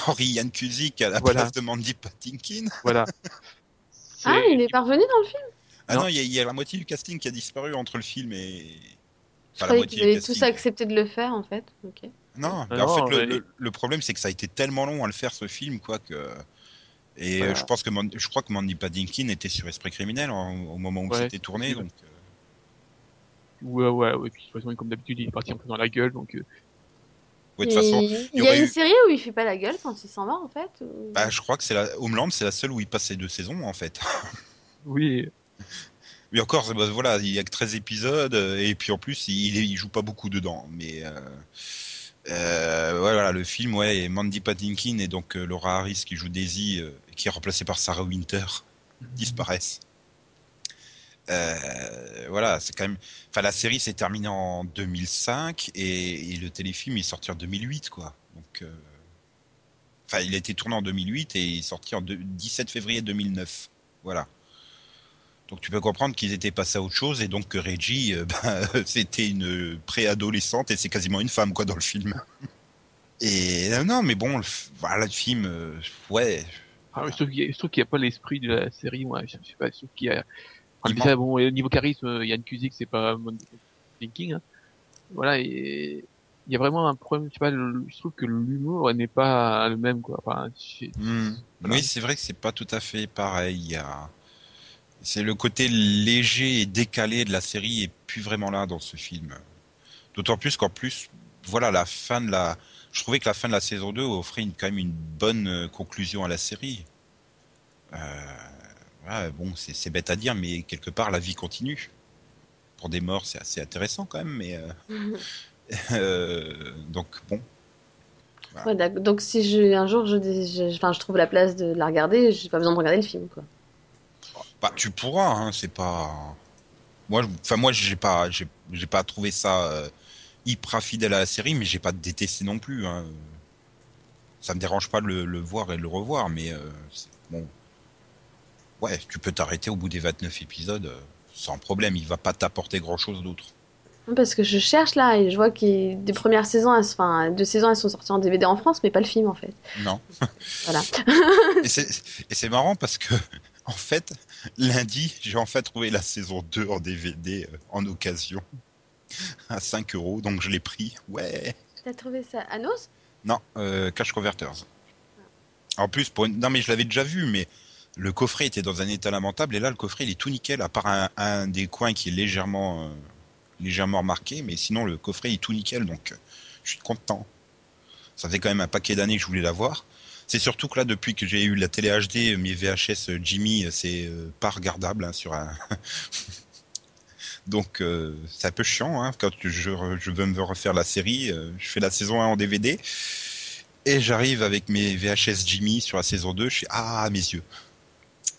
S1: Henri Yann Kuzik à la
S3: Voilà.
S1: place de Mandy Patinkin.
S3: voilà
S2: Ah, il est parvenu dans le film?
S1: Ah
S3: Non.
S1: non, il y, a- il y a la moitié du casting qui a disparu entre le film et.
S2: Je
S1: Enfin, moitié
S2: qu'ils avaient tous accepté de le faire, en fait.
S1: Non, mais
S3: Ah
S1: en fait,
S3: non,
S1: le,
S3: mais-
S1: le- le problème, c'est que ça a été tellement long à le faire, ce film, quoi, que. Et
S3: Voilà.
S1: euh, je pense que Man- je crois que Mandy Patinkin était sur Esprit criminel en- au moment où
S3: Ouais,
S1: c'était tourné, donc.
S3: Ouais, ouais, ouais. Puis de toute façon, comme d'habitude, il est parti un peu dans la gueule, donc euh,
S1: ouais, de toute façon,
S2: il
S1: y
S2: a une
S1: eu-
S2: série où il fait pas la gueule quand il s'en va, en fait? ou-
S1: bah, je crois que c'est la Homeland, c'est la seule où il passe ses deux saisons, en fait.
S3: oui.
S1: Mais encore, bah, voilà, il y a que 13 épisodes, et puis en plus, il, il joue pas beaucoup dedans. Mais euh, euh, voilà, le film, ouais, et Mandy Patinkin et donc euh, Laura Harris qui joue Daisy, euh, qui est remplacée par Sarah Winter, disparaissent. Euh, voilà, c'est quand même. Enfin, la série s'est terminée en 2005 et, le téléfilm est sorti en 2008, quoi. Donc, euh, enfin, il a été tourné en 2008 et il est sorti en deux- 17 février 2009. Voilà. Donc tu peux comprendre qu'ils étaient passés à autre chose et donc que Reggie, euh, ben, c'était une préadolescente et c'est quasiment une femme quoi dans le film. Et non, mais bon, le, voilà le film, ouais,
S3: Ah, je trouve qu'il y a- je trouve qu'il n'y a pas l'esprit de la série, moi. Je sais pas, je trouve qu'il y a. Bon, au niveau charisme, euh, Yann Kuzik, c'est pas mon thinking. Hein. Voilà, et il y a vraiment un problème. Je sais pas, le- je trouve que l'humour n'est pas le même, quoi. Enfin, je-
S1: Hmm.
S3: Voilà.
S1: Oui, c'est vrai que c'est pas tout à fait pareil. C'est le côté léger et décalé de la série est plus vraiment là dans ce film. D'autant plus qu'en plus, voilà, la fin de la, je trouvais que la fin de la saison 2 offrait une, quand même une bonne euh, conclusion à la série. Euh, ouais, bon, c'est bête à dire, mais quelque part la vie continue. Pour des morts, c'est assez intéressant quand même, mais euh, euh, donc bon.
S2: Ouais. Donc si je, un jour je, je, trouve la place de la regarder, j'ai pas besoin de regarder le film, quoi.
S1: Bah, tu pourras, hein, c'est pas. Moi, je- enfin moi, j'ai pas, j'ai pas trouvé ça euh, hyper fidèle à la série, mais j'ai pas détesté non plus. Hein. Ça me dérange pas de le, le voir et de le revoir, mais euh, bon, ouais, tu peux t'arrêter au bout des 29 épisodes euh, sans problème. Il va pas t'apporter grand chose d'autre.
S2: Parce que je cherche là et je vois que des premières saisons, elles, enfin, deux saisons, elles sont sorties en DVD en France, mais pas le film en fait.
S1: Non.
S2: Voilà.
S1: et c'est et c'est marrant parce que en fait, lundi, j'ai enfin trouvé la saison 2 en DVD euh, en occasion à 5 euros, donc je l'ai pris. Ouais.
S2: T'as trouvé ça à Nos
S1: Non, euh, Cash Converters. En plus, pour une... non mais je l'avais déjà vu, mais le coffret était dans un état lamentable et là le coffret il est tout nickel, à part un, des coins qui est légèrement, euh, légèrement marqué, mais sinon le coffret est tout nickel, donc euh, je suis content. Ça faisait quand même un paquet d'années que je voulais l'avoir. C'est surtout que là, depuis que j'ai eu la télé HD, mes VHS euh, Jimmy, euh, c'est pas regardable hein, sur un. Donc c'est un peu chiant hein, quand je, je veux me refaire la série. je fais la saison 1 en DVD et j'arrive avec mes VHS Jimmy sur la saison 2. Je suis ah mes yeux.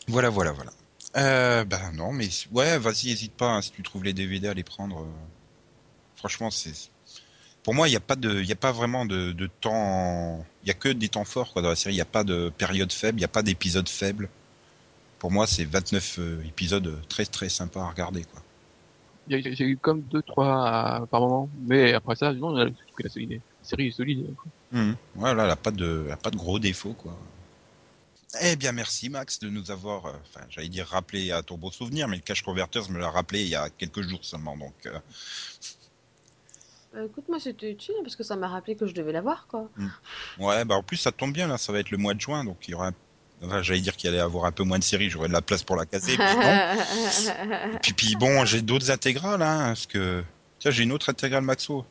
S1: Voilà voilà voilà. Euh, ben non mais ouais vas-y hésite pas hein, si tu trouves les DVD à les prendre. euh, franchement c'est pour moi il n'y a pas de il a pas vraiment de, de temps il y a que des temps forts quoi dans la série. Il n'y a pas de période faible, il n'y a pas d'épisode faible. Pour moi c'est 29 euh, épisodes très très sympas à regarder quoi.
S3: il y a- eu comme deux, trois euh, par moment. Mais après ça, non, la, la série est solide. quoi.
S1: Mhm. Voilà, elle a pas de, pas de gros défauts, quoi. Eh bien, merci Max de nous avoir, euh, enfin, j'allais dire rappelé à ton beau souvenir, mais le Cash Converters me l'a rappelé il y a quelques jours seulement, donc. euh,
S2: Bah, Écoute, moi c'était utile parce que ça m'a rappelé que je devais la voir, quoi.
S1: ouais, bah en plus ça tombe bien là, ça va être le mois de juin, donc il y aura, un- enfin, j'allais dire qu'il allait avoir un peu moins de séries, j'aurais de la place pour la caser, non. Puis, puis bon, j'ai d'autres intégrales, hein, parce que tiens, j'ai une autre intégrale Maxo.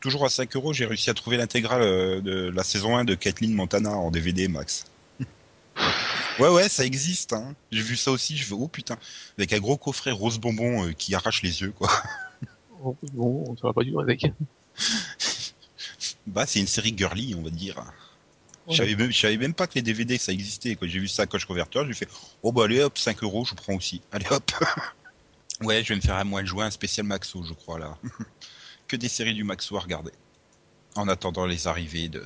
S1: Toujours à 5 euros, j'ai réussi à trouver l'intégrale euh, de la saison 1 de Kathleen Montana en DVD, Max. Ouais, ouais, ça existe. Hein. J'ai vu ça aussi, je fais, oh putain, avec un gros coffret rose bonbon euh, qui arrache les yeux, quoi.
S3: Oh, Bon, on ne saura pas du tout avec.
S1: Bah, c'est une série girly, on va dire.
S3: Ouais.
S1: Je savais même, pas que les DVD ça existait. Quand j'ai vu ça à Coche Converter, j'ai fait oh bah allez hop 5 euros, je prends aussi. Allez hop. ouais, je vais me faire un mois de juin un spécial Maxo, je crois là. que des séries du Maxo à regarder. En attendant les arrivées de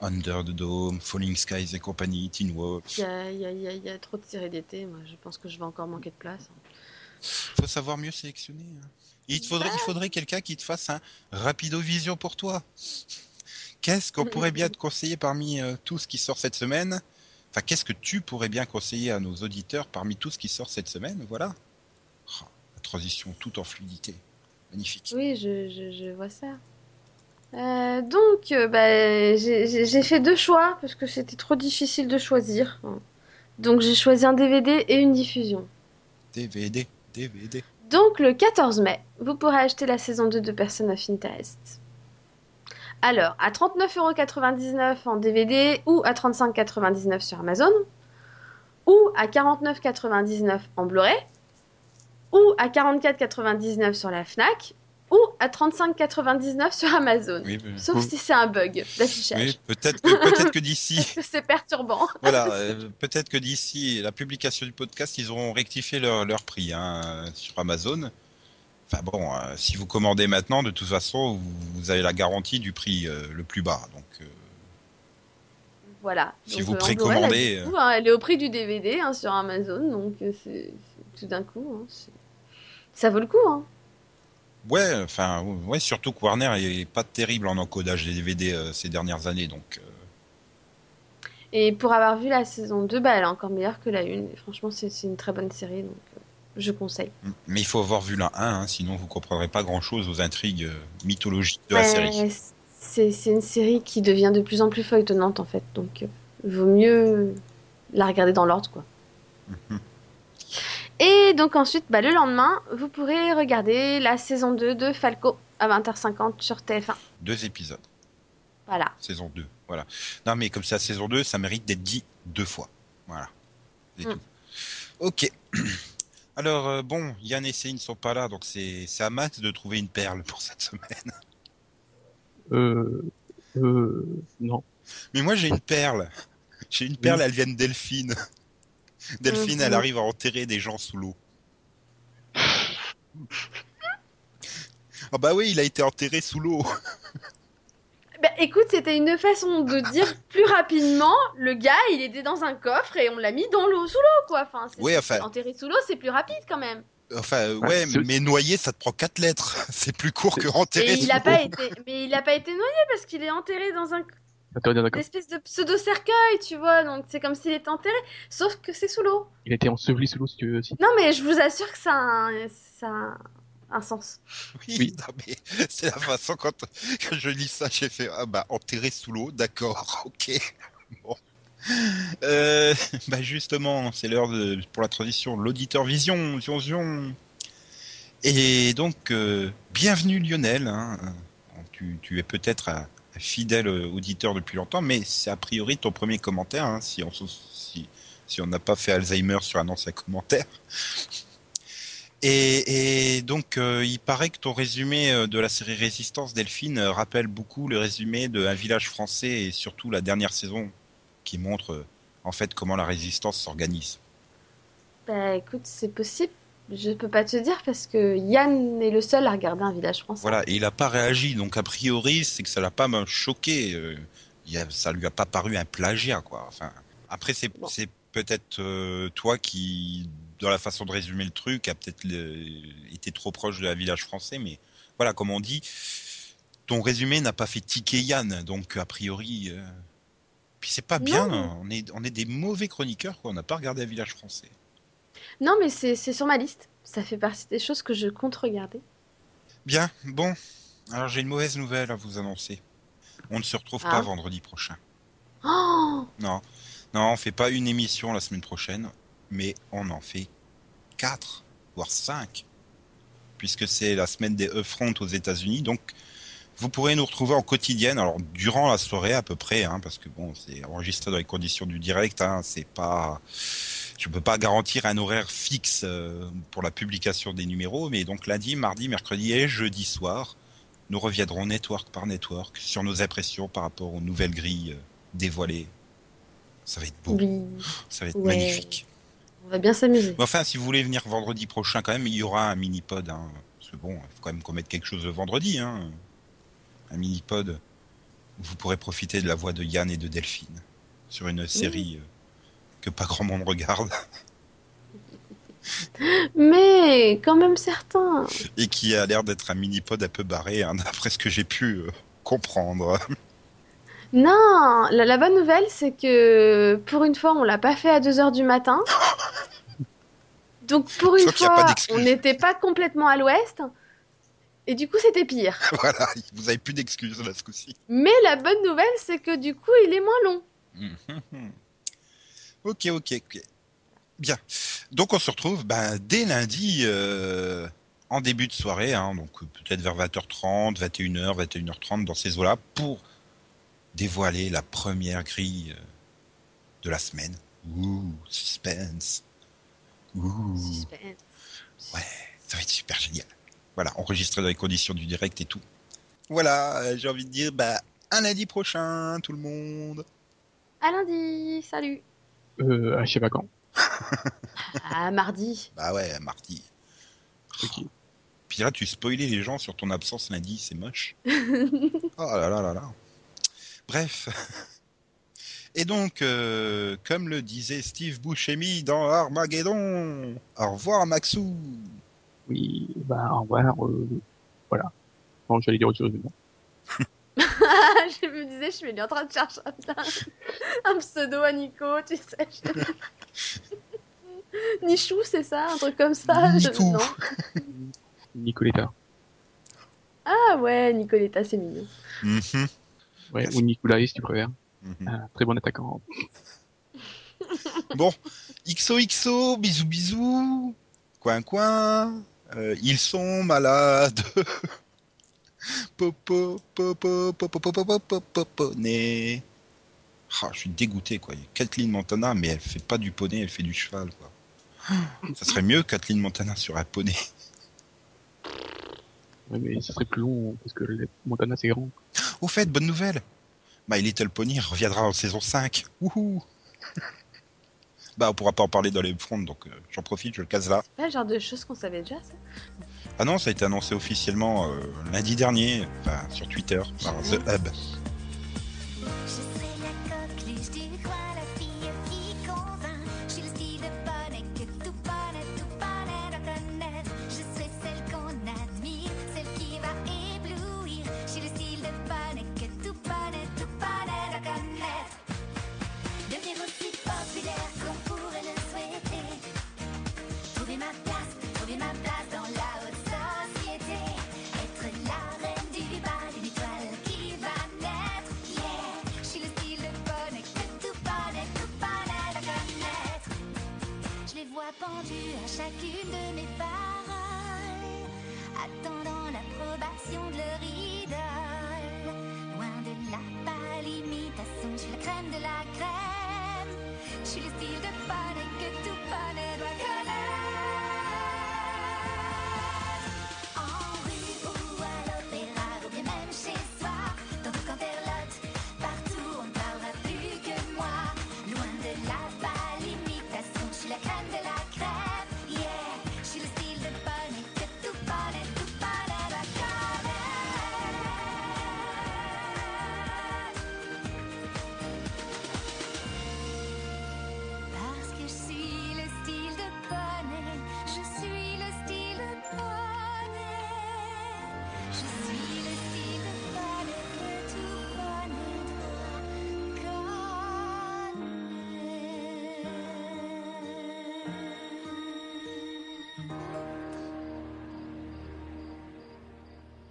S1: Under the Dome, Falling Skies et compagnie, Teen Wolf.
S2: Il y a, il y a- il y a- il y a trop de séries d'été, moi je pense que je vais encore manquer de place.
S1: Faut savoir mieux sélectionner. hein. Il te faudrait, il faudrait quelqu'un qui te fasse un rapido vision pour toi. Qu'est-ce qu'on pourrait bien te conseiller parmi euh, tout ce qui sort cette semaine? Enfin, qu'est-ce que tu pourrais bien conseiller à nos auditeurs parmi tout ce qui sort cette semaine? Voilà. Oh, la transition tout en fluidité. Magnifique.
S2: Oui, je, je, je vois ça. Euh, donc, euh, bah, j'ai fait deux choix parce que c'était trop difficile de choisir. Donc, j'ai choisi un DVD et une diffusion.
S1: DVD, DVD.
S2: Donc, le 14 mai, vous pourrez acheter la saison 2 de Person of Interest. Alors, à 39,99€ en DVD ou à 35,99€ sur Amazon, ou à 49,99€ en Blu-ray, ou à 44,99 sur la Fnac ou à 35,99 sur Amazon.
S1: Oui, mais-
S2: Sauf si c'est un bug d'affichage.
S1: oui, peut-être que, que d'ici,
S2: c'est perturbant.
S1: voilà, euh, peut-être que d'ici la publication du podcast, ils auront rectifié leur, leur prix hein, sur Amazon. Enfin bon, euh, si vous commandez maintenant, de toute façon, vous, vous avez la garantie du prix euh, le plus bas. Donc,
S2: Voilà.
S1: Si
S2: Donc,
S1: vous précommandez,
S2: là, du coup, hein, elle est au prix du DVD hein, sur Amazon, donc c'est tout d'un coup. hein, ça vaut le coup. Hein.
S1: Ouais, enfin, ouais, surtout que Warner est pas terrible en encodage des DVD euh, ces dernières années, donc. euh,
S2: Et pour avoir vu la saison 2, bah, elle est encore meilleure que la 1. Et franchement, c'est une très bonne série, donc euh, je conseille.
S1: Mais il faut avoir vu la 1, hein, sinon vous comprendrez pas grand-chose aux intrigues mythologiques de la série.
S2: C'est c'est une série qui devient de plus en plus feuilletonnante en fait, donc vaut mieux la regarder dans l'ordre quoi. Et donc ensuite, bah, le lendemain, vous pourrez regarder la saison 2 de Falco à 20h50 sur TF1.
S1: Deux épisodes,
S2: Voilà.
S1: saison 2. Voilà. Non, mais comme c'est la saison 2, ça mérite d'être dit deux fois. Voilà. C'est
S2: Mm.
S1: tout. Ok. Alors, euh, bon, Yann et Céline ne sont pas là, donc c'est c'est à Max de trouver une perle pour cette semaine.
S3: Euh, euh, non.
S1: Mais moi, j'ai une perle. J'ai une perle, elle vient de Delphine. Delphine,
S2: Mhm.
S1: elle arrive à enterrer des gens sous l'eau. Ah bah oui, il a été enterré sous l'eau.
S2: Bah, écoute, c'était une façon de dire plus rapidement, le gars, il était dans un coffre et on l'a mis dans l'eau, sous l'eau quoi. Enfin, c'est-
S1: Ouais, enfin-
S2: enterré sous l'eau, c'est plus rapide quand même.
S1: Enfin,
S3: Ouais,
S1: mais noyer, ça te prend quatre lettres. C'est plus court que enterrer
S2: Et
S1: sous
S2: il a
S1: l'eau.
S2: pas été, mais il a pas été noyé parce qu'il est enterré dans un
S3: Attends,
S2: une
S3: d'accord.
S2: espèce de pseudo cercueil, tu vois. Donc c'est comme s'il était enterré, sauf que c'est sous l'eau.
S3: Il été enseveli sous l'eau, si tu veux aussi.
S2: Non, mais je vous assure que ça a un, ça a un- un sens.
S1: Oui,
S3: Oui.
S1: non, mais c'est la façon quand, quand je lis ça, j'ai fait ah bah enterré sous l'eau, d'accord, ok. Bon. Euh, bah justement, c'est l'heure de pour la transition, l'auditeur vision, vision, vision. Et donc euh, bienvenue Lionel. hein. Tu, tu es peut-être un fidèle auditeur depuis longtemps, mais c'est a priori ton premier commentaire. hein, si on n'a pas fait Alzheimer sur un ancien commentaire. Et, donc, euh, il paraît que ton résumé euh, de la série Résistance Delphine euh, rappelle beaucoup le résumé de Un village français et surtout la dernière saison qui montre en fait comment la résistance s'organise.
S2: Bah écoute, c'est possible. Je peux pas te dire parce que Yann est le seul à regarder un village français.
S1: Voilà, et il n'a pas réagi, donc a priori, c'est que ça l'a pas même choqué. euh, il a- ça lui a pas paru un plagiat, quoi. Enfin, après, c'est
S2: Bon.
S1: peut-être euh, toi qui, dans la façon de résumer le truc, a peut-être été trop proche de la village français, mais voilà, comme on dit, ton résumé n'a pas fait tiquer Yann, donc a priori. euh, Puis c'est pas bien, on est, on est des mauvais chroniqueurs, quoi. On n'a pas regardé un village français.
S2: Non, mais c'est sur ma liste. Ça fait partie des choses que je compte regarder.
S1: Bien, bon. Alors j'ai une mauvaise nouvelle à vous annoncer. On ne se retrouve
S2: Ah.
S1: pas vendredi prochain.
S2: Oh
S1: Non, non, on fait pas une émission la semaine prochaine, mais on en fait quatre, voire cinq, puisque c'est la semaine des upfront aux États-Unis. Donc, vous pourrez nous retrouver en quotidienne, alors durant la soirée à peu près, hein, parce que bon, c'est enregistré dans les conditions du direct. Hein, c'est pas, je peux pas garantir un horaire fixe euh, pour la publication des numéros, mais donc lundi, mardi, mercredi et jeudi soir, nous reviendrons network par network sur nos impressions par rapport aux nouvelles grilles euh, dévoilées. Ça va être beau.
S2: Oui,
S1: Ça va être
S2: Ouais.
S1: magnifique.
S2: on va bien s'amuser.
S1: Enfin, si vous voulez venir vendredi prochain, quand même, il y aura un mini-pod. Hein, parce que bon, il faut quand même qu'on mette quelque chose le vendredi. Hein, un mini-pod où vous pourrez profiter de la voix de Yann et de Delphine sur une série euh, que pas grand monde regarde
S2: Mais quand même certains.
S1: et qui a l'air d'être un mini-pod un peu barré, hein, d'après ce que j'ai pu euh, comprendre.
S2: Non, la, la bonne nouvelle, c'est que pour une fois, on l'a pas fait à 2h du matin. Donc pour une fois, on n'était pas complètement à l'ouest. Et du coup, c'était pire.
S1: voilà, vous avez plus d'excuses là ce coup-ci.
S2: Mais la bonne nouvelle, c'est que du coup, il est moins long.
S1: Ok, ok, ok. Bien. Donc on se retrouve ben, dès lundi euh, en début de soirée, hein, donc peut-être vers 20h30, 21h, 21h30 dans ces eaux-là pour dévoiler la première grille euh, de la semaine. Ouh, suspense. Ouh.
S2: Suspense.
S1: Ouais, ça va être super génial. Voilà, enregistré dans les conditions du direct et tout. Voilà, euh, j'ai envie de dire, bah, un lundi prochain, tout le monde.
S2: À lundi, salut.
S3: Euh, je sais pas quand.
S2: À mardi.
S1: Bah ouais, mardi.
S3: Ok.
S1: Puis là, tu spoilais les gens sur ton absence lundi, c'est moche. oh là là là là. Bref. Et donc, euh, comme le disait Steve Buscemi dans Armageddon, au revoir Maxou.
S3: Oui, bah, au revoir. Euh, voilà. Bon, j'allais dire autre chose, mais non.
S2: je me disais, je suis bien en train de chercher un, un pseudo à Nico, tu sais. Nichou, c'est ça Un truc comme ça je- non.
S3: Nicoletta.
S2: Ah ouais, Nicoletta, c'est mignon.
S1: Mhm,
S3: Ouais, ou Nicolas, si tu préfères.
S1: mhm.
S3: Très bon attaquant.
S1: Bon, XOXO, bisous bisous, coin coin, euh, ils sont malades. Popo, popo, popo. Ah, je suis dégoûté quoi. Il y a Kathleen Montana, mais elle fait pas du poney, elle fait du cheval quoi. Ça serait mieux Kathleen Montana sur un poney.
S3: Ouais, mais ça serait plus long parce que Montana c'est grand.
S1: Au fait, bonne nouvelle. My Little Pony reviendra en saison 5. Wouhou. Bah, on pourra pas en parler dans les fronts, donc euh, j'en profite, je le case là.
S2: C'est pas le genre de choses qu'on savait déjà, ça
S1: Ah non, ça a été annoncé officiellement euh, lundi dernier, enfin, sur Twitter, par The Hub.